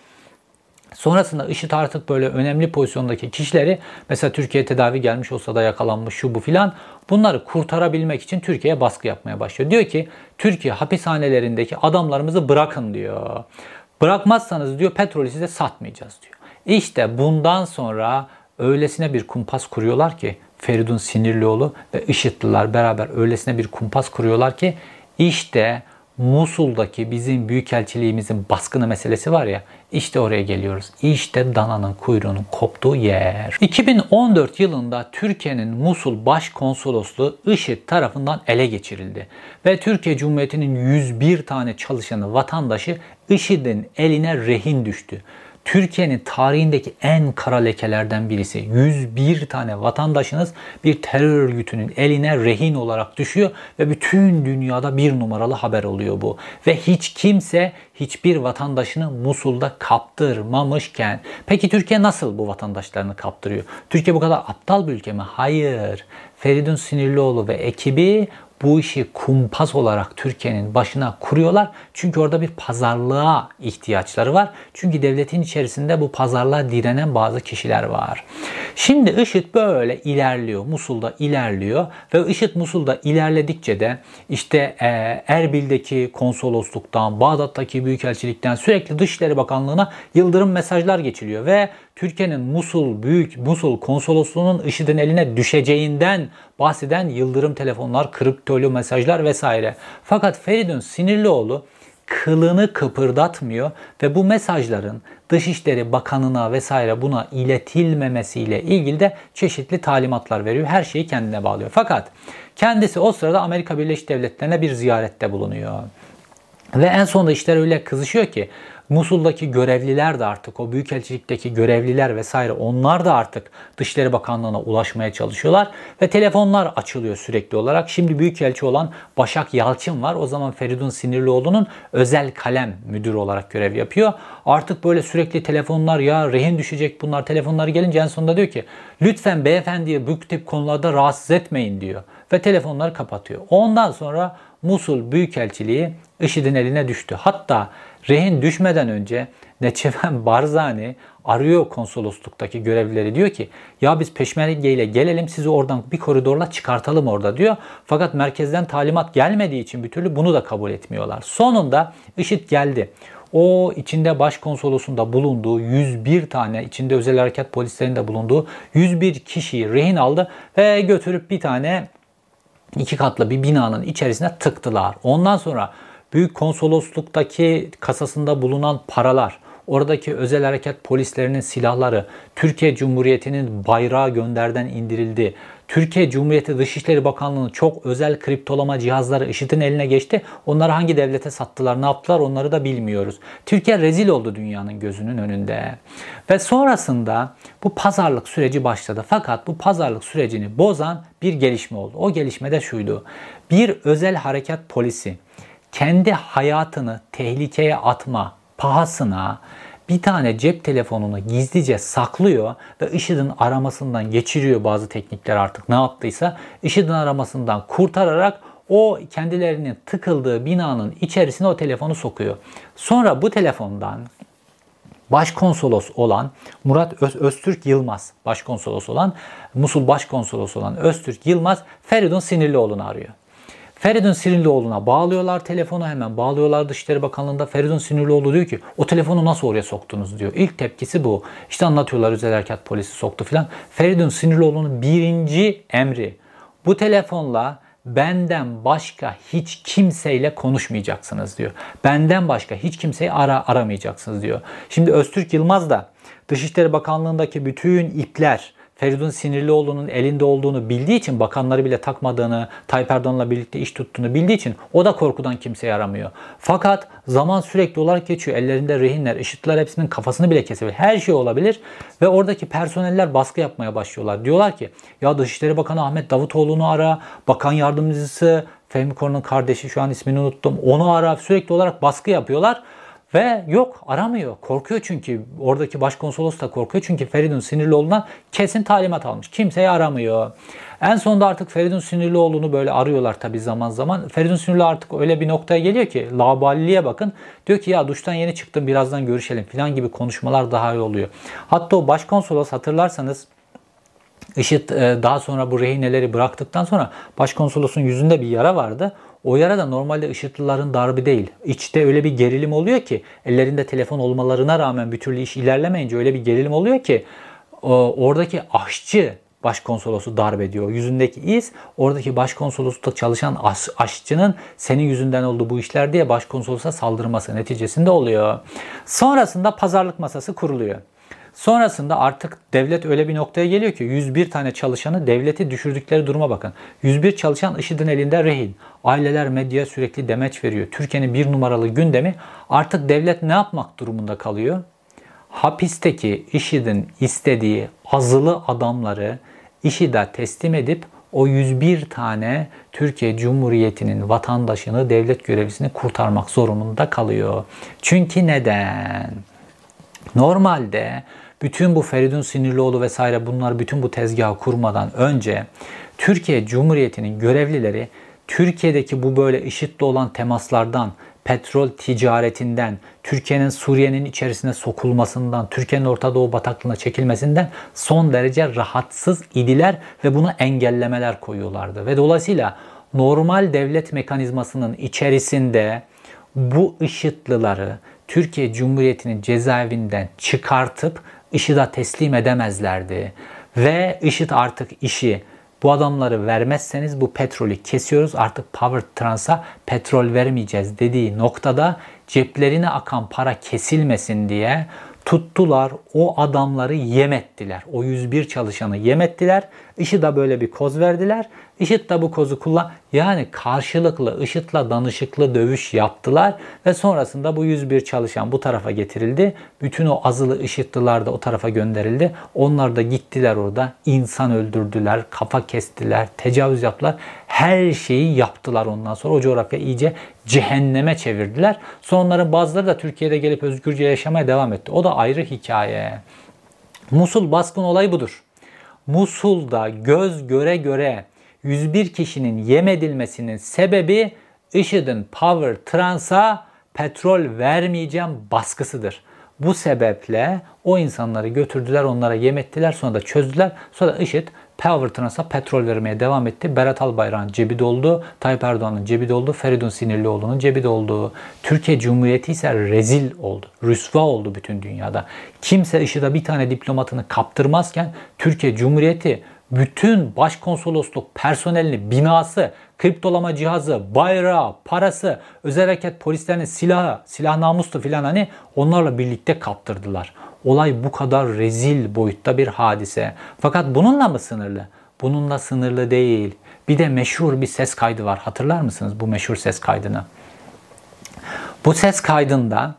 Sonrasında IŞİD artık böyle önemli pozisyondaki kişileri mesela Türkiye tedavi gelmiş olsa da yakalanmış şu bu filan bunları kurtarabilmek için Türkiye'ye baskı yapmaya başlıyor. Diyor ki Türkiye hapishanelerindeki adamlarımızı bırakın diyor. Bırakmazsanız diyor petrolü size satmayacağız diyor. İşte bundan sonra öylesine bir kumpas kuruyorlar ki Feridun Sinirlioğlu ve IŞİD'liler beraber öylesine bir kumpas kuruyorlar ki işte Musul'daki bizim büyükelçiliğimizin baskını meselesi var ya işte oraya geliyoruz. İşte dananın kuyruğunun koptuğu yer. 2014 yılında Türkiye'nin Musul Başkonsolosluğu IŞİD tarafından ele geçirildi. Ve Türkiye Cumhuriyeti'nin 101 tane çalışanı vatandaşı IŞİD'in eline rehin düştü. Türkiye'nin tarihindeki en kara lekelerden birisi. 101 tane vatandaşınız bir terör örgütünün eline rehin olarak düşüyor ve bütün dünyada bir numaralı haber oluyor bu. Ve hiç kimse hiçbir vatandaşını Musul'da kaptırmamışken peki Türkiye nasıl bu vatandaşlarını kaptırıyor? Türkiye bu kadar aptal bir ülke mi? Hayır. Feridun Sinirlioğlu ve ekibi bu işi kumpas olarak Türkiye'nin başına kuruyorlar. Çünkü orada bir pazarlığa ihtiyaçları var. Çünkü devletin içerisinde bu pazarlığa direnen bazı kişiler var. Şimdi IŞİD böyle ilerliyor. Musul'da ilerliyor ve IŞİD Musul'da ilerledikçe de işte e, Erbil'deki konsolosluktan, Bağdat'taki büyükelçilikten sürekli Dışişleri Bakanlığı'na yıldırım mesajlar geçiliyor ve Türkiye'nin Musul Büyük Musul Konsolosluğu'nun IŞİD'in eline düşeceğinden bahseden yıldırım telefonlar, kriptolu mesajlar vesaire. Fakat Feridun Sinirlioğlu kılını kıpırdatmıyor ve bu mesajların Dışişleri Bakanı'na vesaire buna iletilmemesiyle ilgili de çeşitli talimatlar veriyor. Her şeyi kendine bağlıyor. Fakat kendisi o sırada Amerika Birleşik Devletleri'ne bir ziyarette bulunuyor. Ve en sonunda işler öyle kızışıyor ki Musul'daki görevliler de artık o büyükelçilikteki görevliler vesaire onlar da artık Dışişleri Bakanlığı'na ulaşmaya çalışıyorlar ve telefonlar açılıyor sürekli olarak. Şimdi büyükelçi olan Başak Yalçın var. O zaman Feridun Sinirlioğlu'nun özel kalem müdürü olarak görev yapıyor. Artık böyle sürekli telefonlar ya rehin düşecek bunlar telefonları gelince en sonunda diyor ki lütfen beyefendiye bu tip konularda rahatsız etmeyin diyor. Ve telefonları kapatıyor. Ondan sonra Musul Büyükelçiliği IŞİD'in eline düştü. Hatta rehin düşmeden önce Neçeven Barzani arıyor konsolosluktaki görevlileri diyor ki ya biz peşmerge ile gelelim sizi oradan bir koridorla çıkartalım orada diyor. Fakat merkezden talimat gelmediği için bir türlü bunu da kabul etmiyorlar. Sonunda IŞİD geldi. O içinde başkonsolosunda bulunduğu 101 tane içinde özel harekat polislerinde bulunduğu 101 kişiyi rehin aldı ve götürüp bir tane iki katlı bir binanın içerisine tıktılar. Ondan sonra büyük konsolosluktaki kasasında bulunan paralar, oradaki özel harekat polislerinin silahları, Türkiye Cumhuriyeti'nin bayrağı gönderden indirildi. Türkiye Cumhuriyeti Dışişleri Bakanlığı'nın çok özel kriptolama cihazları IŞİD'in eline geçti. Onları hangi devlete sattılar, ne yaptılar onları da bilmiyoruz. Türkiye rezil oldu dünyanın gözünün önünde. Ve sonrasında bu pazarlık süreci başladı. Fakat bu pazarlık sürecini bozan bir gelişme oldu. O gelişme de şuydu. Bir özel harekat polisi kendi hayatını tehlikeye atma pahasına bir tane cep telefonunu gizlice saklıyor ve IŞİD'in aramasından geçiriyor bazı teknikler artık ne yaptıysa IŞİD'in aramasından kurtararak o kendilerinin tıkıldığı binanın içerisine o telefonu sokuyor. Sonra bu telefondan başkonsolos olan Murat Öz Öztürk Yılmaz, başkonsolos olan Musul başkonsolos olan Öztürk Yılmaz Feridun Sinirlioğlu'nu arıyor. Feridun Sinirlioğlu'na bağlıyorlar telefonu hemen bağlıyorlar Dışişleri Bakanlığı'nda. Feridun Sinirlioğlu diyor ki o telefonu nasıl oraya soktunuz diyor. İlk tepkisi bu. İşte anlatıyorlar özel harekat polisi soktu filan. Feridun Sinirlioğlu'nun birinci emri bu telefonla benden başka hiç kimseyle konuşmayacaksınız diyor. Benden başka hiç kimseyi ara aramayacaksınız diyor. Şimdi Öztürk Yılmaz da Dışişleri Bakanlığı'ndaki bütün ipler Feridun Sinirlioğlu'nun elinde olduğunu bildiği için bakanları bile takmadığını, Tayyip Erdoğan'la birlikte iş tuttuğunu bildiği için o da korkudan kimseyi aramıyor. Fakat zaman sürekli olarak geçiyor. Ellerinde rehinler, IŞİD'ler hepsinin kafasını bile kesebilir. Her şey olabilir ve oradaki personeller baskı yapmaya başlıyorlar. Diyorlar ki ya Dışişleri Bakanı Ahmet Davutoğlu'nu ara, bakan yardımcısı Fehmi Korun'un kardeşi şu an ismini unuttum. Onu ara sürekli olarak baskı yapıyorlar. Ve yok aramıyor. Korkuyor çünkü. Oradaki başkonsolos da korkuyor. Çünkü Feridun Sinirlioğlu'ndan kesin talimat almış. Kimseyi aramıyor. En sonunda artık Feridun Sinirlioğlu'nu böyle arıyorlar tabii zaman zaman. Feridun Sinirlioğlu artık öyle bir noktaya geliyor ki laballiye bakın. Diyor ki ya duştan yeni çıktım birazdan görüşelim falan gibi konuşmalar daha iyi oluyor. Hatta o başkonsolos hatırlarsanız IŞİD e, daha sonra bu rehineleri bıraktıktan sonra başkonsolosun yüzünde bir yara vardı. O yara da normalde IŞİD'lilerin darbi değil. İçte öyle bir gerilim oluyor ki ellerinde telefon olmalarına rağmen bir türlü iş ilerlemeyince öyle bir gerilim oluyor ki oradaki aşçı başkonsolosu darp ediyor. Yüzündeki iz oradaki başkonsoloslukta çalışan aş, aşçının senin yüzünden oldu bu işler diye başkonsolosa saldırması neticesinde oluyor. Sonrasında pazarlık masası kuruluyor. Sonrasında artık devlet öyle bir noktaya geliyor ki 101 tane çalışanı devleti düşürdükleri duruma bakın. 101 çalışan IŞİD'in elinde rehin. Aileler medya sürekli demeç veriyor. Türkiye'nin bir numaralı gündemi artık devlet ne yapmak durumunda kalıyor? Hapisteki IŞİD'in istediği azılı adamları IŞİD'e teslim edip o 101 tane Türkiye Cumhuriyeti'nin vatandaşını, devlet görevlisini kurtarmak zorunda kalıyor. Çünkü neden? Normalde bütün bu Feridun Sinirlioğlu vesaire bunlar bütün bu tezgahı kurmadan önce Türkiye Cumhuriyeti'nin görevlileri Türkiye'deki bu böyle IŞİD'le olan temaslardan, petrol ticaretinden, Türkiye'nin Suriye'nin içerisine sokulmasından, Türkiye'nin Orta Doğu bataklığına çekilmesinden son derece rahatsız idiler ve buna engellemeler koyuyorlardı. Ve dolayısıyla normal devlet mekanizmasının içerisinde bu IŞİD'lıları Türkiye Cumhuriyeti'nin cezaevinden çıkartıp IŞİD'e teslim edemezlerdi. Ve IŞİD artık işi bu adamları vermezseniz bu petrolü kesiyoruz artık Power Trans'a petrol vermeyeceğiz dediği noktada ceplerine akan para kesilmesin diye tuttular o adamları yem ettiler. O 101 çalışanı yem ettiler. IŞİD'e böyle bir koz verdiler. IŞİD de bu kozu kullan yani karşılıklı IŞİD'le danışıklı dövüş yaptılar ve sonrasında bu 101 çalışan bu tarafa getirildi. Bütün o azılı IŞİD'liler de o tarafa gönderildi. Onlar da gittiler orada insan öldürdüler, kafa kestiler, tecavüz yaptılar. Her şeyi yaptılar ondan sonra. O coğrafya iyice cehenneme çevirdiler. Sonların bazıları da Türkiye'de gelip özgürce yaşamaya devam etti. O da ayrı hikaye. Musul baskın olayı budur. Musul'da göz göre göre 101 kişinin yem edilmesinin sebebi IŞİD'in Power Trans'a petrol vermeyeceğim baskısıdır. Bu sebeple o insanları götürdüler, onlara yem ettiler, sonra da çözdüler. Sonra IŞİD Trans'a petrol vermeye devam etti. Berat Albayrak'ın cebi doldu, Tayyip Erdoğan'ın cebi doldu, Feridun Sinirlioğlu'nun cebi doldu. Türkiye Cumhuriyeti ise rezil oldu, rüsva oldu bütün dünyada. Kimse IŞİD'e bir tane diplomatını kaptırmazken Türkiye Cumhuriyeti bütün başkonsolosluk personelini, binası, kriptolama cihazı, bayrağı, parası, özel hareket polislerinin silahı, silah namuslu filan hani onlarla birlikte kaptırdılar. Olay bu kadar rezil boyutta bir hadise. Fakat bununla mı sınırlı? Bununla sınırlı değil. Bir de meşhur bir ses kaydı var. Hatırlar mısınız bu meşhur ses kaydını? Bu ses kaydında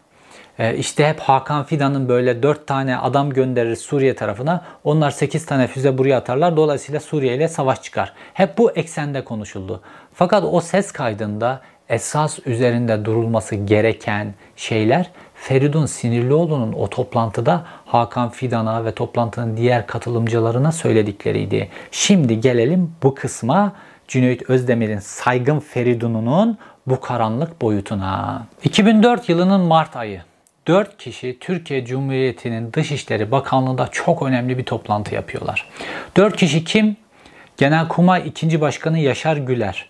e, işte hep Hakan Fidan'ın böyle 4 tane adam gönderir Suriye tarafına. Onlar 8 tane füze buraya atarlar. Dolayısıyla Suriye ile savaş çıkar. Hep bu eksende konuşuldu. Fakat o ses kaydında esas üzerinde durulması gereken şeyler Feridun Sinirlioğlu'nun o toplantıda Hakan Fidan'a ve toplantının diğer katılımcılarına söyledikleriydi. Şimdi gelelim bu kısma Cüneyt Özdemir'in saygın Feridun'unun bu karanlık boyutuna. 2004 yılının Mart ayı 4 kişi Türkiye Cumhuriyeti'nin Dışişleri Bakanlığı'nda çok önemli bir toplantı yapıyorlar. 4 kişi kim? Genelkurmay 2. Başkanı Yaşar Güler,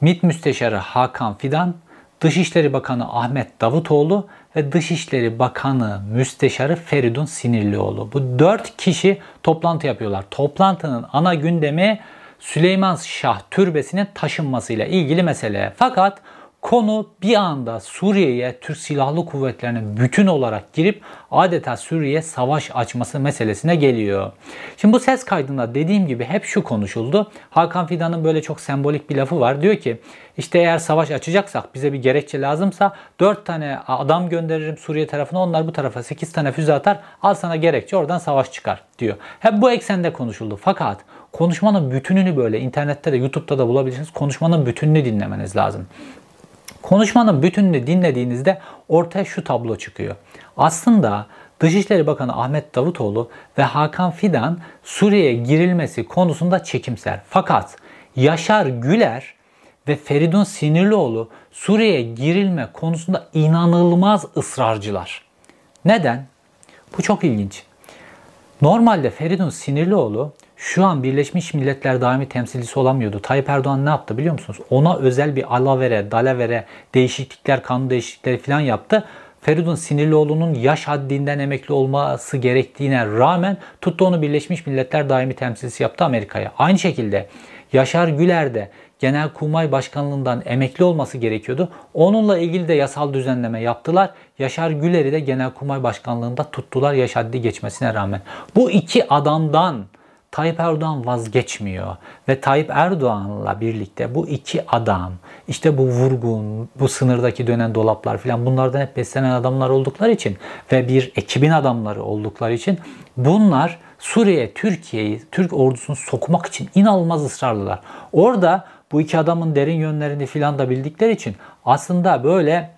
MİT Müsteşarı Hakan Fidan, Dışişleri Bakanı Ahmet Davutoğlu ve Dışişleri Bakanı Müsteşarı Feridun Sinirlioğlu. Bu dört kişi toplantı yapıyorlar. Toplantının ana gündemi Süleyman Şah Türbesi'nin taşınmasıyla ilgili mesele. Fakat Konu bir anda Suriye'ye Türk Silahlı Kuvvetleri'nin bütün olarak girip adeta Suriye savaş açması meselesine geliyor. Şimdi bu ses kaydında dediğim gibi hep şu konuşuldu. Hakan Fidan'ın böyle çok sembolik bir lafı var. Diyor ki işte eğer savaş açacaksak bize bir gerekçe lazımsa 4 tane adam gönderirim Suriye tarafına onlar bu tarafa 8 tane füze atar al sana gerekçe oradan savaş çıkar diyor. Hep bu eksende konuşuldu. Fakat konuşmanın bütününü böyle internette de YouTube'da da bulabilirsiniz. Konuşmanın bütününü dinlemeniz lazım. Konuşmanın bütününü dinlediğinizde ortaya şu tablo çıkıyor. Aslında Dışişleri Bakanı Ahmet Davutoğlu ve Hakan Fidan Suriye'ye girilmesi konusunda çekimser. Fakat Yaşar Güler ve Feridun Sinirlioğlu Suriye'ye girilme konusunda inanılmaz ısrarcılar. Neden? Bu çok ilginç. Normalde Feridun Sinirlioğlu şu an Birleşmiş Milletler daimi temsilcisi olamıyordu. Tayyip Erdoğan ne yaptı biliyor musunuz? Ona özel bir alavere, dalavere, değişiklikler, kanun değişiklikleri falan yaptı. Feridun Sinirlioğlu'nun yaş haddinden emekli olması gerektiğine rağmen tuttu onu Birleşmiş Milletler daimi temsilcisi yaptı Amerika'ya. Aynı şekilde Yaşar Güler de Genelkurmay Başkanlığından emekli olması gerekiyordu. Onunla ilgili de yasal düzenleme yaptılar. Yaşar Güler'i de Genelkurmay Başkanlığında tuttular yaş haddi geçmesine rağmen. Bu iki adamdan Tayyip Erdoğan vazgeçmiyor ve Tayyip Erdoğan'la birlikte bu iki adam işte bu vurgun, bu sınırdaki dönen dolaplar filan bunlardan hep beslenen adamlar oldukları için ve bir ekibin adamları oldukları için bunlar Suriye, Türkiye'yi, Türk ordusunu sokmak için inanılmaz ısrarlılar. Orada bu iki adamın derin yönlerini filan da bildikleri için aslında böyle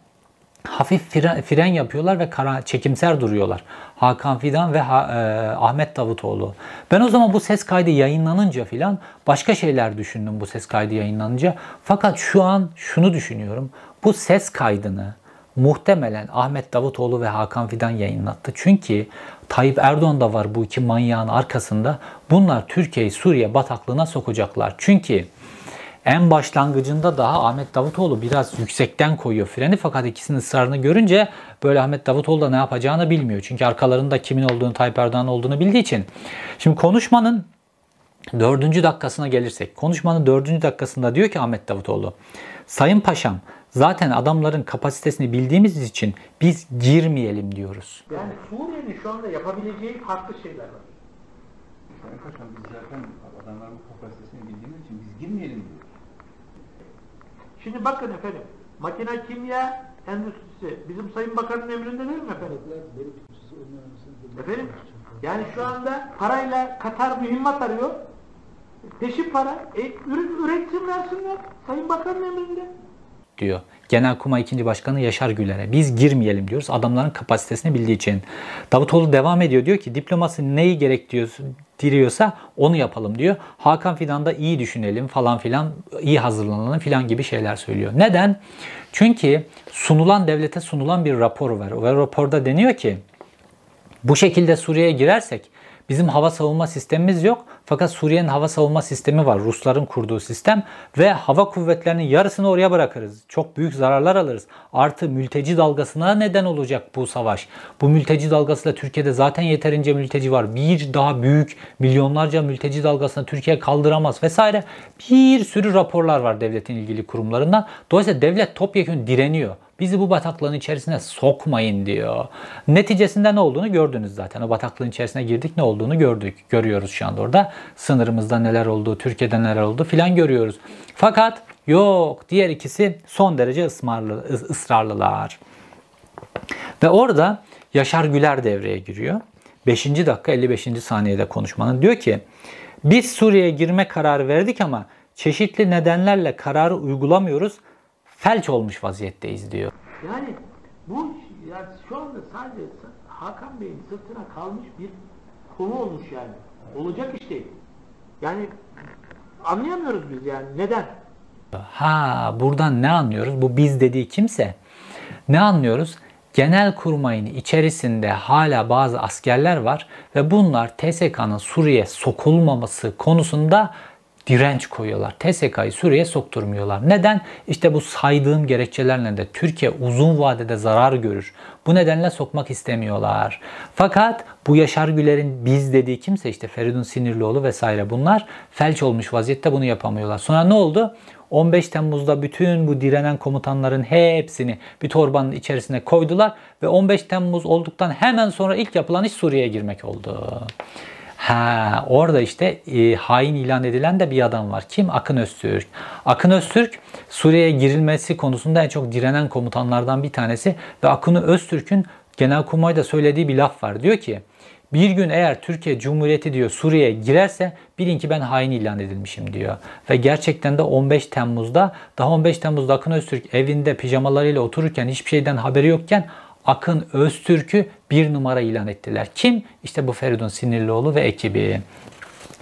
hafif fren, fren yapıyorlar ve kara, çekimser duruyorlar. Hakan Fidan ve ha, e, Ahmet Davutoğlu. Ben o zaman bu ses kaydı yayınlanınca filan başka şeyler düşündüm bu ses kaydı yayınlanınca. Fakat şu an şunu düşünüyorum. Bu ses kaydını muhtemelen Ahmet Davutoğlu ve Hakan Fidan yayınlattı. Çünkü Tayyip Erdoğan da var bu iki manyağın arkasında. Bunlar Türkiye'yi Suriye bataklığına sokacaklar. Çünkü en başlangıcında daha Ahmet Davutoğlu biraz yüksekten koyuyor freni fakat ikisinin ısrarını görünce böyle Ahmet Davutoğlu da ne yapacağını bilmiyor. Çünkü arkalarında kimin olduğunu Tayyip Erdoğan olduğunu bildiği için. Şimdi konuşmanın dördüncü dakikasına gelirsek. Konuşmanın dördüncü dakikasında diyor ki Ahmet Davutoğlu. Sayın Paşam zaten adamların kapasitesini bildiğimiz için biz girmeyelim diyoruz. Yani Suriye'nin şu anda yapabileceği farklı şeyler var. Sayın Paşam biz zaten adamların kapasitesini bildiğimiz için biz girmeyelim diyoruz. Şimdi bakın efendim, makine kimya endüstrisi bizim Sayın Bakan'ın emrinde değil mi efendim? Efendim, yani şu anda parayla Katar mühimmat arıyor. Peşin para. E, ürün üretsin versinler. Sayın Bakan'ın emrinde. diyor. Genelkurmay 2. Başkanı Yaşar Güler'e. Biz girmeyelim diyoruz adamların kapasitesini bildiği için. Davutoğlu devam ediyor diyor ki diplomasi neyi gerektiriyorsa onu yapalım diyor. Hakan Fidan da iyi düşünelim falan filan iyi hazırlanalım filan gibi şeyler söylüyor. Neden? Çünkü sunulan devlete sunulan bir rapor var. Ve raporda deniyor ki bu şekilde Suriye'ye girersek bizim hava savunma sistemimiz yok. Fakat Suriye'nin hava savunma sistemi var. Rusların kurduğu sistem ve hava kuvvetlerinin yarısını oraya bırakırız. Çok büyük zararlar alırız. Artı mülteci dalgasına neden olacak bu savaş. Bu mülteci dalgasıyla Türkiye'de zaten yeterince mülteci var. Bir daha büyük milyonlarca mülteci dalgasını Türkiye kaldıramaz vesaire. Bir sürü raporlar var devletin ilgili kurumlarından. Dolayısıyla devlet topyekun direniyor. Bizi bu bataklığın içerisine sokmayın diyor. Neticesinde ne olduğunu gördünüz zaten. O bataklığın içerisine girdik ne olduğunu gördük. Görüyoruz şu anda orada. Sınırımızda neler oldu, Türkiye'de neler oldu filan görüyoruz. Fakat yok diğer ikisi son derece ısmarlı, ısrarlılar. Ve orada Yaşar Güler devreye giriyor. 5. dakika 55. saniyede konuşmanın diyor ki biz Suriye'ye girme kararı verdik ama çeşitli nedenlerle kararı uygulamıyoruz felç olmuş vaziyetteyiz diyor. Yani bu yani şu anda sadece Hakan Bey'in sırtına kalmış bir konu olmuş yani. Olacak iş değil. Yani anlayamıyoruz biz yani. Neden? Ha buradan ne anlıyoruz? Bu biz dediği kimse. Ne anlıyoruz? Genel kurmayın içerisinde hala bazı askerler var ve bunlar TSK'nın Suriye sokulmaması konusunda direnç koyuyorlar. TSK'yı Suriye'ye sokturmuyorlar. Neden? İşte bu saydığım gerekçelerle de Türkiye uzun vadede zarar görür. Bu nedenle sokmak istemiyorlar. Fakat bu Yaşar Güler'in biz dediği kimse işte Feridun Sinirlioğlu vesaire bunlar felç olmuş vaziyette bunu yapamıyorlar. Sonra ne oldu? 15 Temmuz'da bütün bu direnen komutanların hepsini bir torbanın içerisine koydular ve 15 Temmuz olduktan hemen sonra ilk yapılan iş Suriye'ye girmek oldu. Ha, orada işte e, hain ilan edilen de bir adam var. Kim? Akın Öztürk. Akın Öztürk Suriye'ye girilmesi konusunda en çok direnen komutanlardan bir tanesi ve Akın Öztürk'ün Genelkurmay'da söylediği bir laf var. Diyor ki bir gün eğer Türkiye Cumhuriyeti diyor Suriye'ye girerse bilin ki ben hain ilan edilmişim diyor. Ve gerçekten de 15 Temmuz'da daha 15 Temmuz'da Akın Öztürk evinde pijamalarıyla otururken hiçbir şeyden haberi yokken Akın Öztürk'ü bir numara ilan ettiler. Kim? İşte bu Feridun Sinirlioğlu ve ekibi.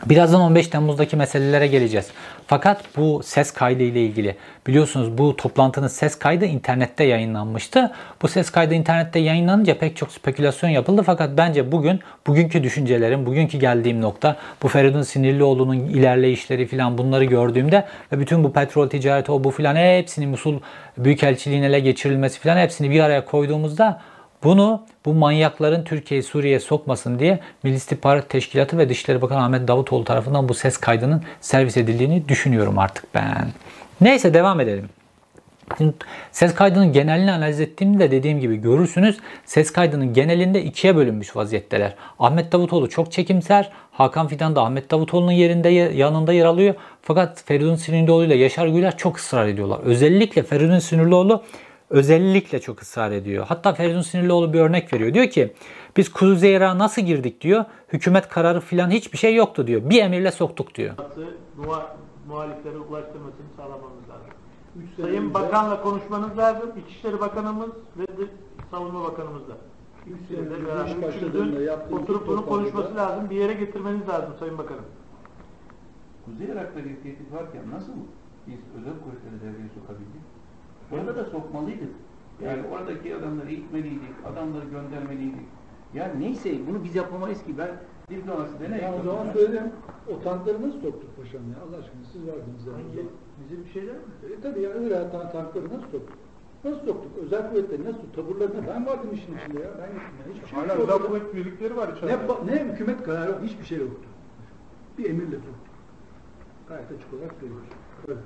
Birazdan 15 Temmuz'daki meselelere geleceğiz. Fakat bu ses kaydı ile ilgili biliyorsunuz bu toplantının ses kaydı internette yayınlanmıştı. Bu ses kaydı internette yayınlanınca pek çok spekülasyon yapıldı. Fakat bence bugün bugünkü düşüncelerim, bugünkü geldiğim nokta bu Feridun Sinirlioğlu'nun ilerleyişleri falan bunları gördüğümde ve bütün bu petrol ticareti o bu filan hepsini Musul Büyükelçiliğine ele geçirilmesi falan hepsini bir araya koyduğumuzda bunu bu manyakların Türkiye'yi Suriye'ye sokmasın diye Milli İstihbarat Teşkilatı ve Dışişleri Bakanı Ahmet Davutoğlu tarafından bu ses kaydının servis edildiğini düşünüyorum artık ben. Neyse devam edelim. Ses kaydının genelini analiz ettiğimde dediğim gibi görürsünüz ses kaydının genelinde ikiye bölünmüş vaziyetteler. Ahmet Davutoğlu çok çekimser. Hakan Fidan da Ahmet Davutoğlu'nun yerinde yanında yer alıyor. Fakat Feridun Sinirlioğlu ile Yaşar Güler çok ısrar ediyorlar. Özellikle Feridun Sinirlioğlu özellikle çok ısrar ediyor. Hatta Feridun Sinirlioğlu bir örnek veriyor. Diyor ki biz Kuzey Irak'a nasıl girdik diyor. Hükümet kararı filan hiçbir şey yoktu diyor. Bir emirle soktuk diyor. Muha- muhaliflere ulaştırmasını sağlamamız lazım. Sayın Bakan'la konuşmanız lazım. İçişleri Bakanımız ve Savunma Bakanımızla. Üçünüzün oturup bunu toplantıda- konuşması lazım. Bir yere getirmeniz lazım Sayın Bakanım. Kuzey Irak'ta bir tehdit varken nasıl biz özel kuvvetleri devreye sokabildik? Orada da sokmalıydık. Yani oradaki adamları itmeliydik, adamları göndermeliydik. Yani neyse bunu biz yapamayız ki ben diplomaside ne Ya o zaman. O tankları nasıl soktuk paşam ya? Allah aşkına siz vardınız yanımıza. Bizim bir şeyler mi? E, tabii ya Irak'a tan- tankları nasıl soktuk? Nasıl soktuk? Özel kuvvetleri nasıl? Taburlarına ben vardım işin içinde ya. Ben gittim ya. Hiçbir şey Hala yok. özel kuvvet birlikleri var içeride. Ne, ne hükümet kararı yok. Hiçbir şey yoktu. Bir emirle soktuk. Gayet açık olarak söylüyoruz. Böyle.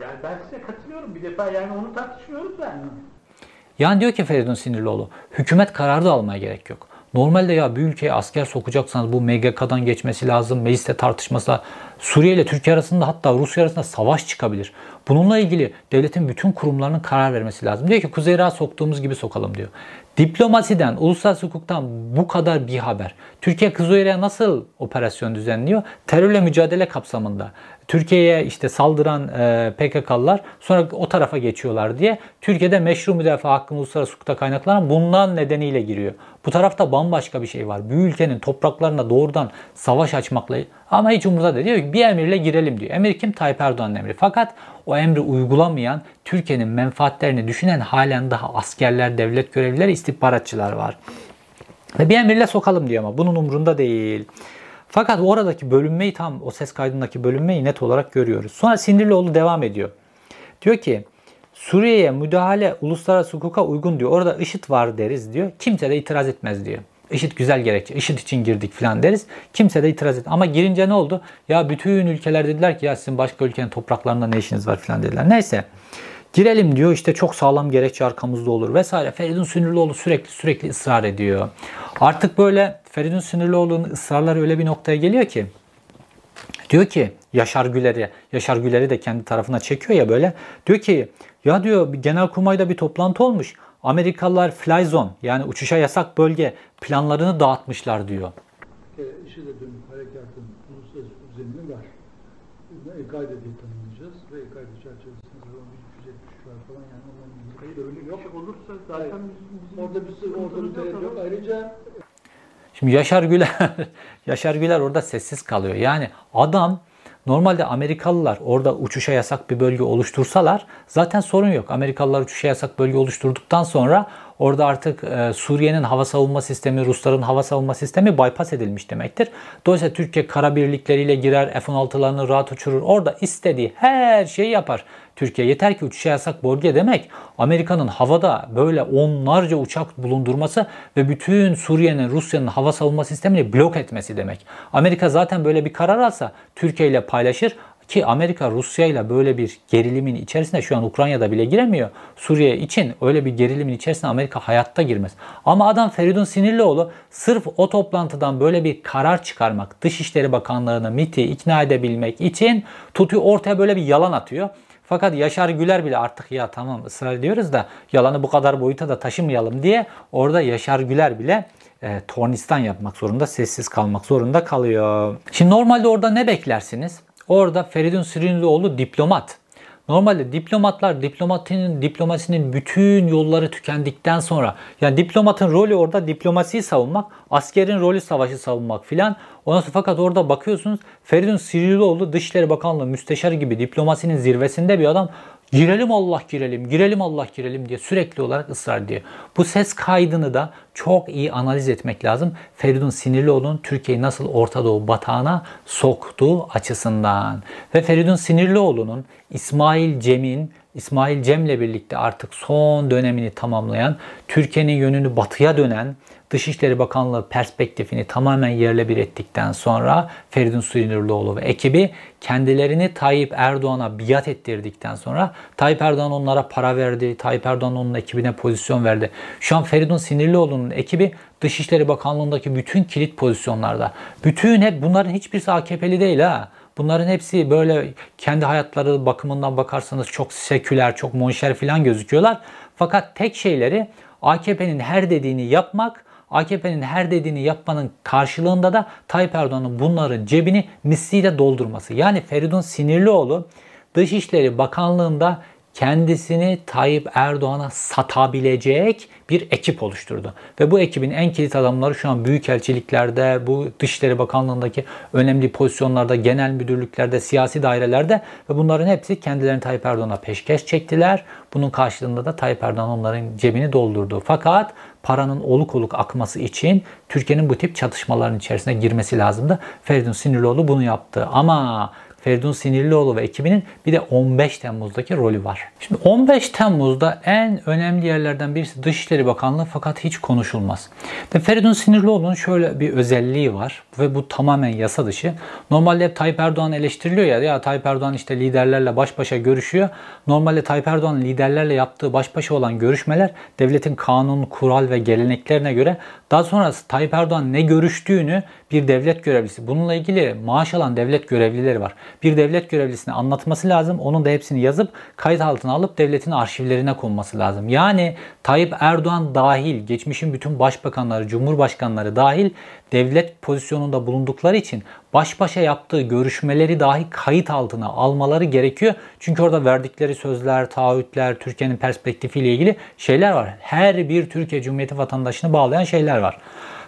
Yani ben size katılıyorum. Bir defa yani onu tartışmıyoruz da. Yani diyor ki Feridun Sinirlioğlu, hükümet kararı da almaya gerek yok. Normalde ya bir ülkeye asker sokacaksanız bu MGK'dan geçmesi lazım, mecliste tartışması. Suriye ile Türkiye arasında hatta Rusya arasında savaş çıkabilir. Bununla ilgili devletin bütün kurumlarının karar vermesi lazım. Diyor ki Kuzey Irak'a soktuğumuz gibi sokalım diyor. Diplomasiden, uluslararası hukuktan bu kadar bir haber. Türkiye Kuzey Irak'a nasıl operasyon düzenliyor? Terörle mücadele kapsamında. Türkiye'ye işte saldıran e, PKK'lılar sonra o tarafa geçiyorlar diye Türkiye'de meşru müdafaa hakkını uluslararası hukukta kaynaklanan bundan nedeniyle giriyor. Bu tarafta bambaşka bir şey var. Bir ülkenin topraklarına doğrudan savaş açmakla ama hiç umurda değil. Diyor ki bir emirle girelim diyor. Emir kim? Tayyip Erdoğan'ın emri. Fakat o emri uygulamayan, Türkiye'nin menfaatlerini düşünen halen daha askerler, devlet görevlileri, istihbaratçılar var. Ve bir emirle sokalım diyor ama bunun umrunda değil. Fakat oradaki bölünmeyi tam o ses kaydındaki bölünmeyi net olarak görüyoruz. Sonra Sinirlioğlu devam ediyor. Diyor ki Suriye'ye müdahale uluslararası hukuka uygun diyor. Orada IŞİD var deriz diyor. Kimse de itiraz etmez diyor. IŞİD güzel gerekçe. IŞİD için girdik falan deriz. Kimse de itiraz et. Ama girince ne oldu? Ya bütün ülkeler dediler ki ya sizin başka ülkenin topraklarında ne işiniz var falan dediler. Neyse. Girelim diyor işte çok sağlam gerekçe arkamızda olur vesaire. Feridun Sinirlioğlu sürekli sürekli ısrar ediyor. Artık böyle Feridun Sinirlioğlu'nun ısrarları öyle bir noktaya geliyor ki diyor ki Yaşar Güler'i, Yaşar Güler'i de kendi tarafına çekiyor ya böyle. Diyor ki ya diyor genelkurmayda bir toplantı olmuş. Amerikalılar fly zone yani uçuşa yasak bölge planlarını dağıtmışlar diyor. E, IŞİD'e dönük harekatın uluslararası zemini var. Bunu El-Kaide diye tanımlayacağız ve El-Kaide çerçevesinde zaman 1373 var falan yani öyle yok. Olursa zaten Orada bir sürü orada bir tereddüt yok. Ayrıca Şimdi Yaşar Güler [laughs] Yaşar Güler orada sessiz kalıyor. Yani adam normalde Amerikalılar orada uçuşa yasak bir bölge oluştursalar zaten sorun yok. Amerikalılar uçuşa yasak bölge oluşturduktan sonra Orada artık e, Suriye'nin hava savunma sistemi, Rusların hava savunma sistemi bypass edilmiş demektir. Dolayısıyla Türkiye kara birlikleriyle girer, F-16'larını rahat uçurur. Orada istediği her şeyi yapar. Türkiye yeter ki uçuşa yasak bölge demek Amerika'nın havada böyle onlarca uçak bulundurması ve bütün Suriye'nin Rusya'nın hava savunma sistemini blok etmesi demek. Amerika zaten böyle bir karar alsa Türkiye ile paylaşır. Ki Amerika Rusya ile böyle bir gerilimin içerisinde şu an Ukrayna'da bile giremiyor. Suriye için öyle bir gerilimin içerisine Amerika hayatta girmez. Ama adam Feridun Sinirlioğlu sırf o toplantıdan böyle bir karar çıkarmak, Dışişleri Bakanlığı'nı MIT'i ikna edebilmek için tutuyor ortaya böyle bir yalan atıyor. Fakat Yaşar Güler bile artık ya tamam ısrar ediyoruz da yalanı bu kadar boyuta da taşımayalım diye orada Yaşar Güler bile e, tornistan yapmak zorunda, sessiz kalmak zorunda kalıyor. Şimdi normalde orada ne beklersiniz? Orada Feridun Sürünlüoğlu diplomat. Normalde diplomatlar diplomatinin diplomasinin bütün yolları tükendikten sonra yani diplomatın rolü orada diplomasiyi savunmak, askerin rolü savaşı savunmak filan. Ondan sonra fakat orada bakıyorsunuz Feridun Sirioğlu Dışişleri Bakanlığı müsteşarı gibi diplomasinin zirvesinde bir adam girelim Allah girelim, girelim Allah girelim diye sürekli olarak ısrar ediyor. Bu ses kaydını da çok iyi analiz etmek lazım. Feridun Sinirlioğlu'nun Türkiye'yi nasıl Orta Doğu batağına soktuğu açısından. Ve Feridun Sinirlioğlu'nun İsmail Cem'in İsmail Cem'le birlikte artık son dönemini tamamlayan, Türkiye'nin yönünü batıya dönen, Dışişleri Bakanlığı perspektifini tamamen yerle bir ettikten sonra Feridun Sinirlioğlu ve ekibi kendilerini Tayyip Erdoğan'a biat ettirdikten sonra Tayyip Erdoğan onlara para verdi. Tayyip Erdoğan onun ekibine pozisyon verdi. Şu an Feridun Sinirlioğlu'nun ekibi Dışişleri Bakanlığı'ndaki bütün kilit pozisyonlarda. Bütün hep bunların hiçbirisi AKP'li değil ha. Bunların hepsi böyle kendi hayatları bakımından bakarsanız çok seküler, çok monşer falan gözüküyorlar. Fakat tek şeyleri AKP'nin her dediğini yapmak, AKP'nin her dediğini yapmanın karşılığında da Tayyip Erdoğan'ın bunların cebini misliyle doldurması. Yani Feridun Sinirlioğlu Dışişleri Bakanlığı'nda kendisini Tayyip Erdoğan'a satabilecek bir ekip oluşturdu. Ve bu ekibin en kilit adamları şu an büyükelçiliklerde, bu Dışişleri Bakanlığı'ndaki önemli pozisyonlarda, genel müdürlüklerde, siyasi dairelerde ve bunların hepsi kendilerini Tayyip Erdoğan'a peşkeş çektiler. Bunun karşılığında da Tayyip Erdoğan onların cebini doldurdu. Fakat paranın oluk oluk akması için Türkiye'nin bu tip çatışmaların içerisine girmesi lazımdı. Feridun Sinirlioğlu bunu yaptı. Ama Feridun Sinirlioğlu ve ekibinin bir de 15 Temmuz'daki rolü var. Şimdi 15 Temmuz'da en önemli yerlerden birisi Dışişleri Bakanlığı fakat hiç konuşulmaz. Ve Feridun Sinirlioğlu'nun şöyle bir özelliği var ve bu tamamen yasa dışı. Normalde hep Tayyip Erdoğan eleştiriliyor ya, ya Tayyip Erdoğan işte liderlerle baş başa görüşüyor. Normalde Tayyip Erdoğan liderlerle yaptığı baş başa olan görüşmeler devletin kanun, kural ve geleneklerine göre daha sonra Tayyip Erdoğan ne görüştüğünü bir devlet görevlisi, bununla ilgili maaş alan devlet görevlileri var. Bir devlet görevlisine anlatması lazım. Onun da hepsini yazıp kayıt altına alıp devletin arşivlerine konması lazım. Yani Tayyip Erdoğan dahil, geçmişin bütün başbakanları, cumhurbaşkanları dahil devlet pozisyonunda bulundukları için baş başa yaptığı görüşmeleri dahi kayıt altına almaları gerekiyor. Çünkü orada verdikleri sözler, taahhütler, Türkiye'nin perspektifiyle ilgili şeyler var. Her bir Türkiye Cumhuriyeti vatandaşını bağlayan şeyler var.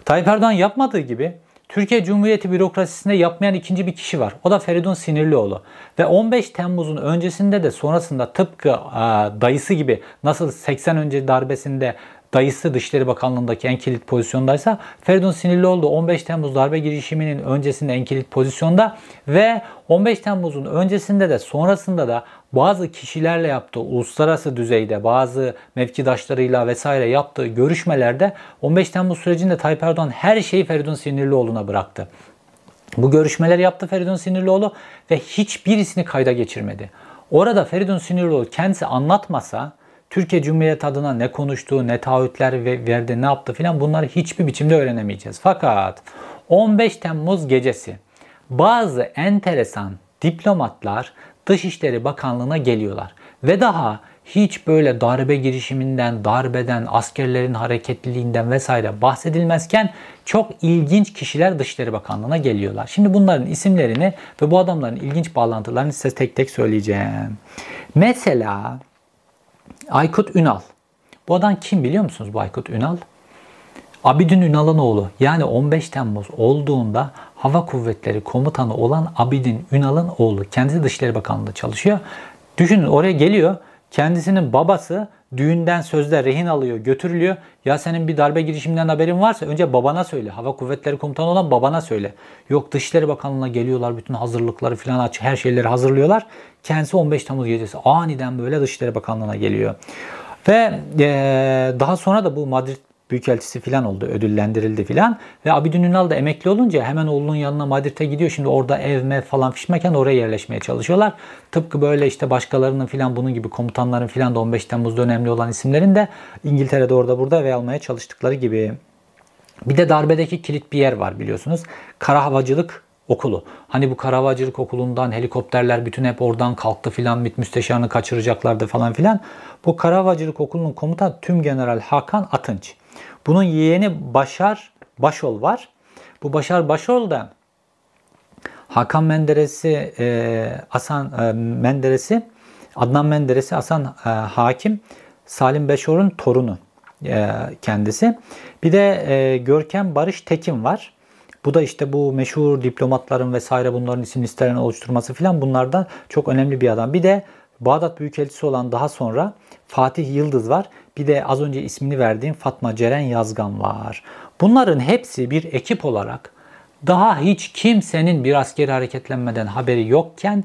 Tayyip Erdoğan yapmadığı gibi Türkiye Cumhuriyeti bürokrasisinde yapmayan ikinci bir kişi var. O da Feridun Sinirlioğlu. Ve 15 Temmuz'un öncesinde de sonrasında tıpkı dayısı gibi nasıl 80 önce darbesinde dayısı Dışişleri Bakanlığı'ndaki en kilit pozisyondaysa Feridun Sinirlioğlu 15 Temmuz darbe girişiminin öncesinde en kilit pozisyonda ve 15 Temmuz'un öncesinde de sonrasında da bazı kişilerle yaptığı uluslararası düzeyde bazı mevkidaşlarıyla vesaire yaptığı görüşmelerde 15 Temmuz sürecinde Tayyip Erdoğan her şeyi Feridun Sinirlioğlu'na bıraktı. Bu görüşmeler yaptı Feridun Sinirlioğlu ve hiçbirisini kayda geçirmedi. Orada Feridun Sinirlioğlu kendisi anlatmasa Türkiye Cumhuriyeti adına ne konuştuğu, ne taahhütler verdi, ne yaptı filan bunları hiçbir biçimde öğrenemeyeceğiz. Fakat 15 Temmuz gecesi bazı enteresan diplomatlar Dışişleri Bakanlığı'na geliyorlar. Ve daha hiç böyle darbe girişiminden, darbeden, askerlerin hareketliliğinden vesaire bahsedilmezken çok ilginç kişiler Dışişleri Bakanlığı'na geliyorlar. Şimdi bunların isimlerini ve bu adamların ilginç bağlantılarını size tek tek söyleyeceğim. Mesela Aykut Ünal. Bu adam kim biliyor musunuz bu Aykut Ünal? Abidin Ünal'ın oğlu. Yani 15 Temmuz olduğunda Hava Kuvvetleri Komutanı olan Abidin Ünal'ın oğlu. Kendisi Dışişleri Bakanlığı'nda çalışıyor. Düşünün oraya geliyor. Kendisinin babası düğünden sözde rehin alıyor, götürülüyor. Ya senin bir darbe girişiminden haberin varsa önce babana söyle. Hava Kuvvetleri Komutanı olan babana söyle. Yok Dışişleri Bakanlığı'na geliyorlar, bütün hazırlıkları falan aç, her şeyleri hazırlıyorlar. Kendisi 15 Temmuz gecesi aniden böyle Dışişleri Bakanlığı'na geliyor. Ve e, daha sonra da bu Madrid Büyükelçisi falan oldu. Ödüllendirildi falan. Ve Abidin Ünal da emekli olunca hemen oğlunun yanına Madrid'e gidiyor. Şimdi orada ev mev falan fişmeken oraya yerleşmeye çalışıyorlar. Tıpkı böyle işte başkalarının falan bunun gibi komutanların falan da 15 Temmuz'da önemli olan isimlerin de İngiltere'de orada burada ev almaya çalıştıkları gibi. Bir de darbedeki kilit bir yer var biliyorsunuz. Kara Havacılık Okulu. Hani bu Kara Havacılık Okulu'ndan helikopterler bütün hep oradan kalktı filan MİT müsteşarını kaçıracaklardı falan filan. Bu Kara Havacılık Okulu'nun komutanı Tüm General Hakan Atınç. Bunun yeğeni Başar Başol var. Bu Başar Başol da Hakan Menderes'i, e, Hasan e, Menderes'i, Adnan Menderes'i, Hasan e, Hakim, Salim Beşor'un torunu e, kendisi. Bir de e, Görkem Barış Tekin var. Bu da işte bu meşhur diplomatların vesaire bunların isim listelerini oluşturması filan bunlardan çok önemli bir adam. Bir de Bağdat Büyükelçisi olan daha sonra Fatih Yıldız var. Bir de az önce ismini verdiğim Fatma Ceren Yazgan var. Bunların hepsi bir ekip olarak daha hiç kimsenin bir askeri hareketlenmeden haberi yokken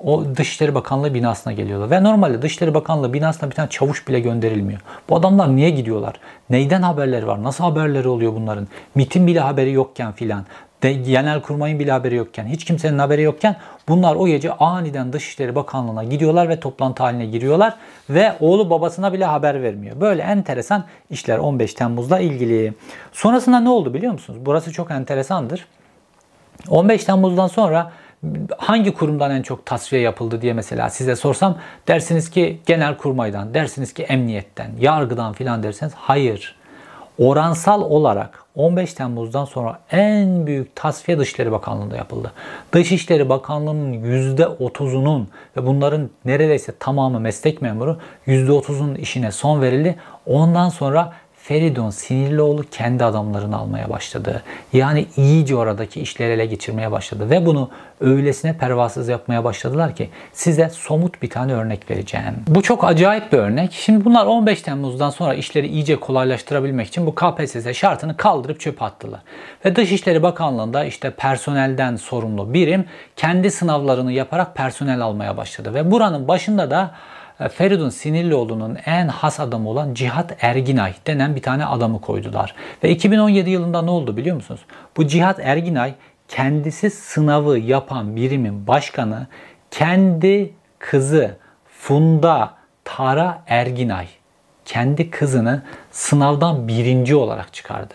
o Dışişleri Bakanlığı binasına geliyorlar. Ve normalde Dışişleri Bakanlığı binasına bir tane çavuş bile gönderilmiyor. Bu adamlar niye gidiyorlar? Neyden haberleri var? Nasıl haberleri oluyor bunların? MIT'in bile haberi yokken filan de genel kurmayın bile haberi yokken, hiç kimsenin haberi yokken bunlar o gece aniden Dışişleri Bakanlığı'na gidiyorlar ve toplantı haline giriyorlar ve oğlu babasına bile haber vermiyor. Böyle enteresan işler 15 Temmuz'la ilgili. Sonrasında ne oldu biliyor musunuz? Burası çok enteresandır. 15 Temmuz'dan sonra hangi kurumdan en çok tasfiye yapıldı diye mesela size sorsam dersiniz ki genel kurmaydan, dersiniz ki emniyetten, yargıdan filan derseniz hayır. Oransal olarak 15 Temmuz'dan sonra en büyük tasfiye Dışişleri Bakanlığı'nda yapıldı. Dışişleri Bakanlığı'nın %30'unun ve bunların neredeyse tamamı meslek memuru %30'un işine son verildi. Ondan sonra Feridun Sinirlioğlu kendi adamlarını almaya başladı. Yani iyice oradaki işleri ele geçirmeye başladı. Ve bunu öylesine pervasız yapmaya başladılar ki size somut bir tane örnek vereceğim. Bu çok acayip bir örnek. Şimdi bunlar 15 Temmuz'dan sonra işleri iyice kolaylaştırabilmek için bu KPSS şartını kaldırıp çöpe attılar. Ve Dışişleri Bakanlığı'nda işte personelden sorumlu birim kendi sınavlarını yaparak personel almaya başladı. Ve buranın başında da Feridun Sinirlioğlu'nun en has adamı olan Cihat Erginay denen bir tane adamı koydular. Ve 2017 yılında ne oldu biliyor musunuz? Bu Cihat Erginay kendisi sınavı yapan birimin başkanı kendi kızı Funda Tara Erginay kendi kızını sınavdan birinci olarak çıkardı.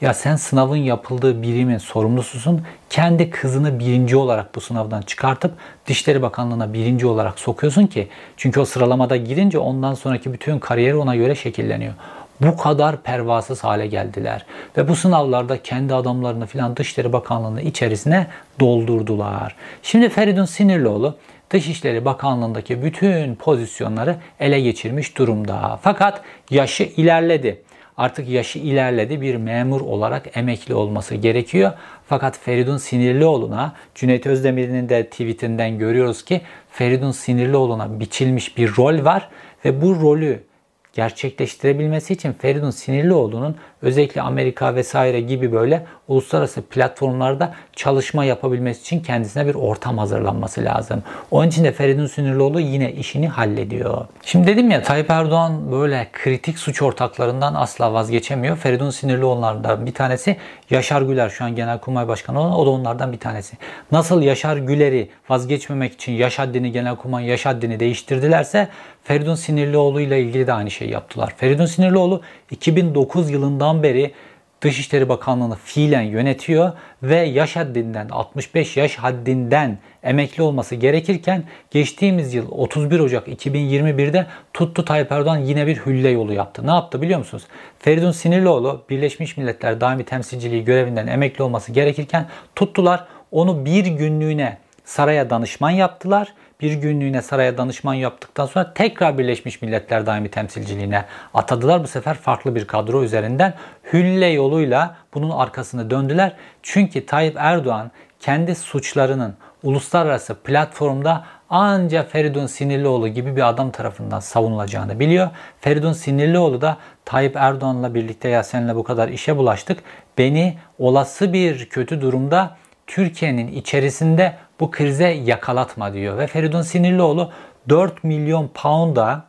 Ya sen sınavın yapıldığı birimin sorumlususun. Kendi kızını birinci olarak bu sınavdan çıkartıp Dışişleri Bakanlığı'na birinci olarak sokuyorsun ki çünkü o sıralamada girince ondan sonraki bütün kariyeri ona göre şekilleniyor. Bu kadar pervasız hale geldiler. Ve bu sınavlarda kendi adamlarını filan Dışişleri Bakanlığı'nın içerisine doldurdular. Şimdi Feridun Sinirlioğlu Dışişleri Bakanlığı'ndaki bütün pozisyonları ele geçirmiş durumda. Fakat yaşı ilerledi artık yaşı ilerledi bir memur olarak emekli olması gerekiyor. Fakat Feridun Sinirlioğlu'na Cüneyt Özdemir'in de tweetinden görüyoruz ki Feridun Sinirlioğlu'na biçilmiş bir rol var ve bu rolü gerçekleştirebilmesi için Feridun Sinirlioğlu'nun özellikle Amerika vesaire gibi böyle uluslararası platformlarda çalışma yapabilmesi için kendisine bir ortam hazırlanması lazım. Onun için de Feridun Sinirlioğlu yine işini hallediyor. Şimdi dedim ya Tayyip Erdoğan böyle kritik suç ortaklarından asla vazgeçemiyor. Feridun Sinirlioğlu'ndan bir tanesi Yaşar Güler şu an Genelkurmay Başkanı olan o da onlardan bir tanesi. Nasıl Yaşar Güler'i vazgeçmemek için yaş haddini Genelkurmay yaş haddini değiştirdilerse Feridun Sinirlioğlu ile ilgili de aynı şeyi yaptılar. Feridun Sinirlioğlu 2009 yılından beri Dışişleri Bakanlığı'nı fiilen yönetiyor ve yaş haddinden 65 yaş haddinden emekli olması gerekirken geçtiğimiz yıl 31 Ocak 2021'de tuttu Tayyip Erdoğan yine bir hülle yolu yaptı. Ne yaptı biliyor musunuz? Feridun Sinirlioğlu Birleşmiş Milletler Daimi Temsilciliği görevinden emekli olması gerekirken tuttular onu bir günlüğüne saraya danışman yaptılar bir günlüğüne saraya danışman yaptıktan sonra tekrar Birleşmiş Milletler Daimi Temsilciliğine atadılar. Bu sefer farklı bir kadro üzerinden hülle yoluyla bunun arkasını döndüler. Çünkü Tayyip Erdoğan kendi suçlarının uluslararası platformda ancak Feridun Sinirlioğlu gibi bir adam tarafından savunulacağını biliyor. Feridun Sinirlioğlu da Tayyip Erdoğan'la birlikte ya seninle bu kadar işe bulaştık. Beni olası bir kötü durumda Türkiye'nin içerisinde bu krize yakalatma diyor. Ve Feridun Sinirlioğlu 4 milyon pound'a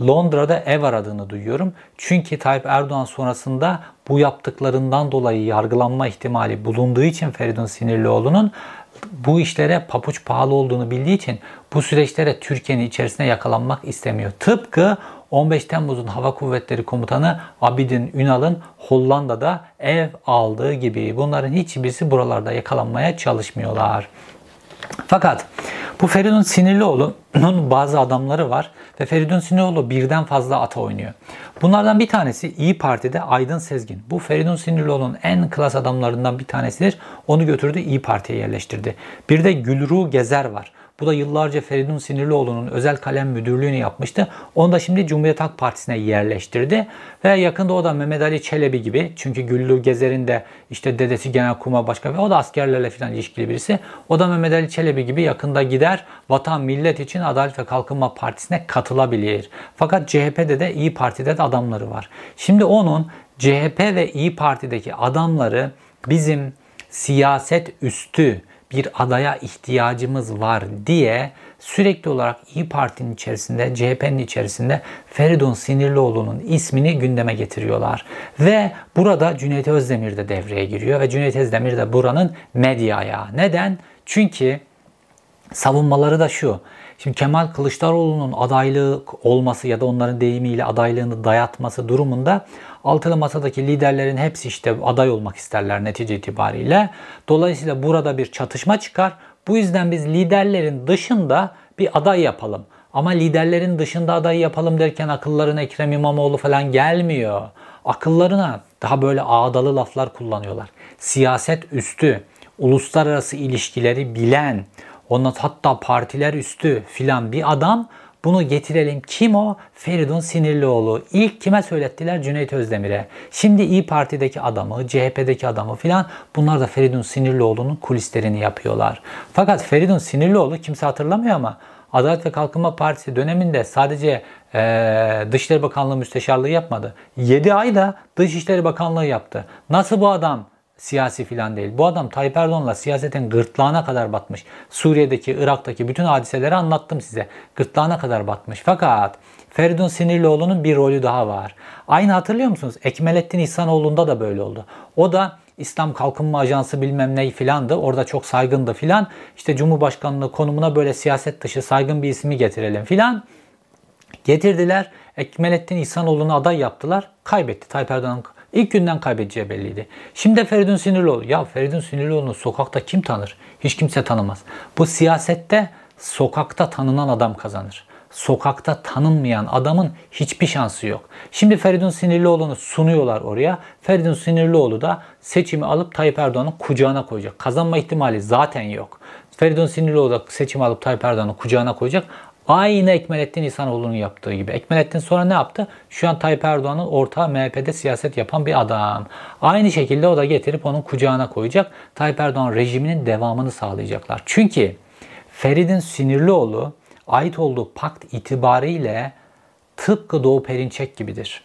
Londra'da ev aradığını duyuyorum. Çünkü Tayyip Erdoğan sonrasında bu yaptıklarından dolayı yargılanma ihtimali bulunduğu için Feridun Sinirlioğlu'nun bu işlere papuç pahalı olduğunu bildiği için bu süreçlere Türkiye'nin içerisine yakalanmak istemiyor. Tıpkı 15 Temmuz'un Hava Kuvvetleri Komutanı Abidin Ünal'ın Hollanda'da ev aldığı gibi bunların hiçbirisi buralarda yakalanmaya çalışmıyorlar. Fakat bu Feridun Sinirlioğlu'nun bazı adamları var ve Feridun Sinirlioğlu birden fazla ata oynuyor. Bunlardan bir tanesi İyi Parti'de Aydın Sezgin. Bu Feridun Sinirlioğlu'nun en klas adamlarından bir tanesidir. Onu götürdü İyi Parti'ye yerleştirdi. Bir de Gülru Gezer var. Bu da yıllarca Feridun Sinirlioğlu'nun özel kalem müdürlüğünü yapmıştı. Onu da şimdi Cumhuriyet Halk Partisi'ne yerleştirdi. Ve yakında o da Mehmet Ali Çelebi gibi. Çünkü Güllü Gezer'in de işte dedesi Genelkurmay Başkanı ve o da askerlerle falan ilişkili birisi. O da Mehmet Ali Çelebi gibi yakında gider vatan millet için Adalet ve Kalkınma Partisi'ne katılabilir. Fakat CHP'de de İyi Parti'de de adamları var. Şimdi onun CHP ve İyi Parti'deki adamları bizim siyaset üstü bir adaya ihtiyacımız var diye sürekli olarak İyi Parti'nin içerisinde, CHP'nin içerisinde Feridun Sinirlioğlu'nun ismini gündeme getiriyorlar. Ve burada Cüneyt Özdemir de devreye giriyor ve Cüneyt Özdemir de buranın medyaya. Neden? Çünkü savunmaları da şu. Şimdi Kemal Kılıçdaroğlu'nun adaylığı olması ya da onların deyimiyle adaylığını dayatması durumunda altılı masadaki liderlerin hepsi işte aday olmak isterler netice itibariyle. Dolayısıyla burada bir çatışma çıkar. Bu yüzden biz liderlerin dışında bir aday yapalım. Ama liderlerin dışında aday yapalım derken akıllarına Ekrem İmamoğlu falan gelmiyor. Akıllarına daha böyle ağdalı laflar kullanıyorlar. Siyaset üstü, uluslararası ilişkileri bilen, Ondan hatta partiler üstü filan bir adam bunu getirelim. Kim o? Feridun Sinirlioğlu. İlk kime söylettiler? Cüneyt Özdemir'e. Şimdi İyi Parti'deki adamı, CHP'deki adamı filan bunlar da Feridun Sinirlioğlu'nun kulislerini yapıyorlar. Fakat Feridun Sinirlioğlu kimse hatırlamıyor ama Adalet ve Kalkınma Partisi döneminde sadece e, Dışişleri Bakanlığı müsteşarlığı yapmadı. 7 ayda Dışişleri Bakanlığı yaptı. Nasıl bu adam siyasi filan değil. Bu adam Tayyip Erdoğan'la siyasetin gırtlağına kadar batmış. Suriye'deki, Irak'taki bütün hadiseleri anlattım size. Gırtlağına kadar batmış. Fakat Feridun Sinirlioğlu'nun bir rolü daha var. Aynı hatırlıyor musunuz? Ekmelettin İhsanoğlu'nda da böyle oldu. O da İslam Kalkınma Ajansı bilmem ne filandı. Orada çok saygındı filan. İşte Cumhurbaşkanlığı konumuna böyle siyaset dışı saygın bir ismi getirelim filan. Getirdiler. Ekmelettin İhsanoğlu'nu aday yaptılar. Kaybetti. Tayyip Erdoğan İlk günden kaybedeceği belliydi. Şimdi Feridun Sinirlioğlu. Ya Feridun Sinirlioğlu'nu sokakta kim tanır? Hiç kimse tanımaz. Bu siyasette sokakta tanınan adam kazanır. Sokakta tanınmayan adamın hiçbir şansı yok. Şimdi Feridun Sinirlioğlu'nu sunuyorlar oraya. Feridun Sinirlioğlu da seçimi alıp Tayyip Erdoğan'ın kucağına koyacak. Kazanma ihtimali zaten yok. Feridun Sinirlioğlu da seçimi alıp Tayyip Erdoğan'ın kucağına koyacak. Aynı Ekmelettin İhsanoğlu'nun yaptığı gibi. Ekmelettin sonra ne yaptı? Şu an Tayyip Erdoğan'ın ortağı MHP'de siyaset yapan bir adam. Aynı şekilde o da getirip onun kucağına koyacak. Tayyip Erdoğan rejiminin devamını sağlayacaklar. Çünkü Ferid'in Sinirlioğlu ait olduğu pakt itibariyle tıpkı Doğu Perinçek gibidir.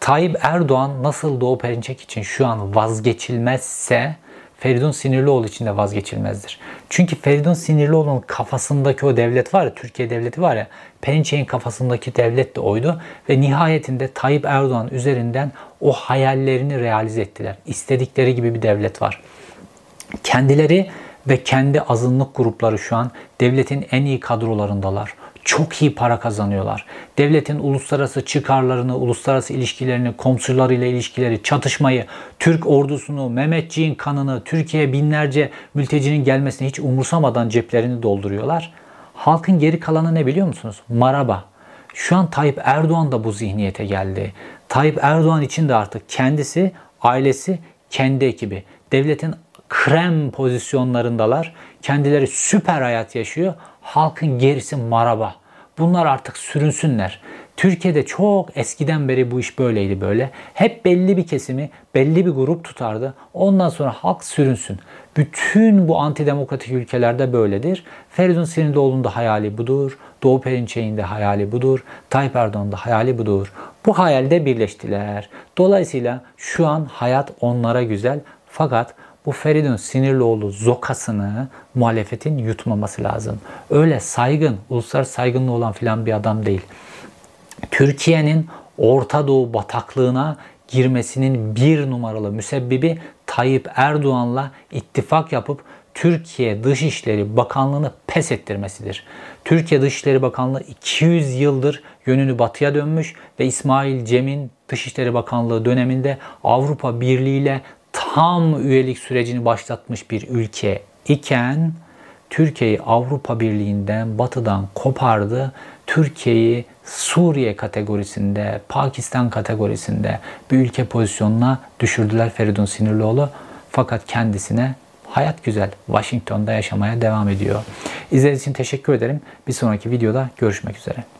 Tayyip Erdoğan nasıl Doğu Perinçek için şu an vazgeçilmezse Feridun Sinirlioğlu için de vazgeçilmezdir. Çünkü Feridun Sinirlioğlu'nun kafasındaki o devlet var ya, Türkiye devleti var ya, Perinçek'in kafasındaki devlet de oydu. Ve nihayetinde Tayyip Erdoğan üzerinden o hayallerini realize ettiler. İstedikleri gibi bir devlet var. Kendileri ve kendi azınlık grupları şu an devletin en iyi kadrolarındalar çok iyi para kazanıyorlar. Devletin uluslararası çıkarlarını, uluslararası ilişkilerini, komşularıyla ilişkileri, çatışmayı, Türk ordusunu, Mehmetçiğin kanını, Türkiye'ye binlerce mültecinin gelmesini hiç umursamadan ceplerini dolduruyorlar. Halkın geri kalanı ne biliyor musunuz? Maraba. Şu an Tayyip Erdoğan da bu zihniyete geldi. Tayyip Erdoğan için de artık kendisi, ailesi, kendi ekibi. Devletin krem pozisyonlarındalar. Kendileri süper hayat yaşıyor. Halkın gerisi maraba. Bunlar artık sürünsünler. Türkiye'de çok eskiden beri bu iş böyleydi böyle. Hep belli bir kesimi, belli bir grup tutardı. Ondan sonra halk sürünsün. Bütün bu antidemokratik ülkelerde böyledir. Feridun Sinirlioğlu'nun da hayali budur. Doğu Perinçek'in de hayali budur. Tayyip Erdoğan'ın da hayali budur. Bu hayalde birleştiler. Dolayısıyla şu an hayat onlara güzel. Fakat bu Feridun Sinirlioğlu zokasını muhalefetin yutmaması lazım. Öyle saygın, uluslararası saygınlığı olan filan bir adam değil. Türkiye'nin Orta Doğu bataklığına girmesinin bir numaralı müsebbibi Tayyip Erdoğan'la ittifak yapıp Türkiye Dışişleri Bakanlığı'nı pes ettirmesidir. Türkiye Dışişleri Bakanlığı 200 yıldır yönünü batıya dönmüş ve İsmail Cem'in Dışişleri Bakanlığı döneminde Avrupa Birliği ile tam üyelik sürecini başlatmış bir ülke iken Türkiye'yi Avrupa Birliği'nden, Batı'dan kopardı. Türkiye'yi Suriye kategorisinde, Pakistan kategorisinde bir ülke pozisyonuna düşürdüler Feridun Sinirlioğlu. Fakat kendisine hayat güzel, Washington'da yaşamaya devam ediyor. İzlediğiniz için teşekkür ederim. Bir sonraki videoda görüşmek üzere.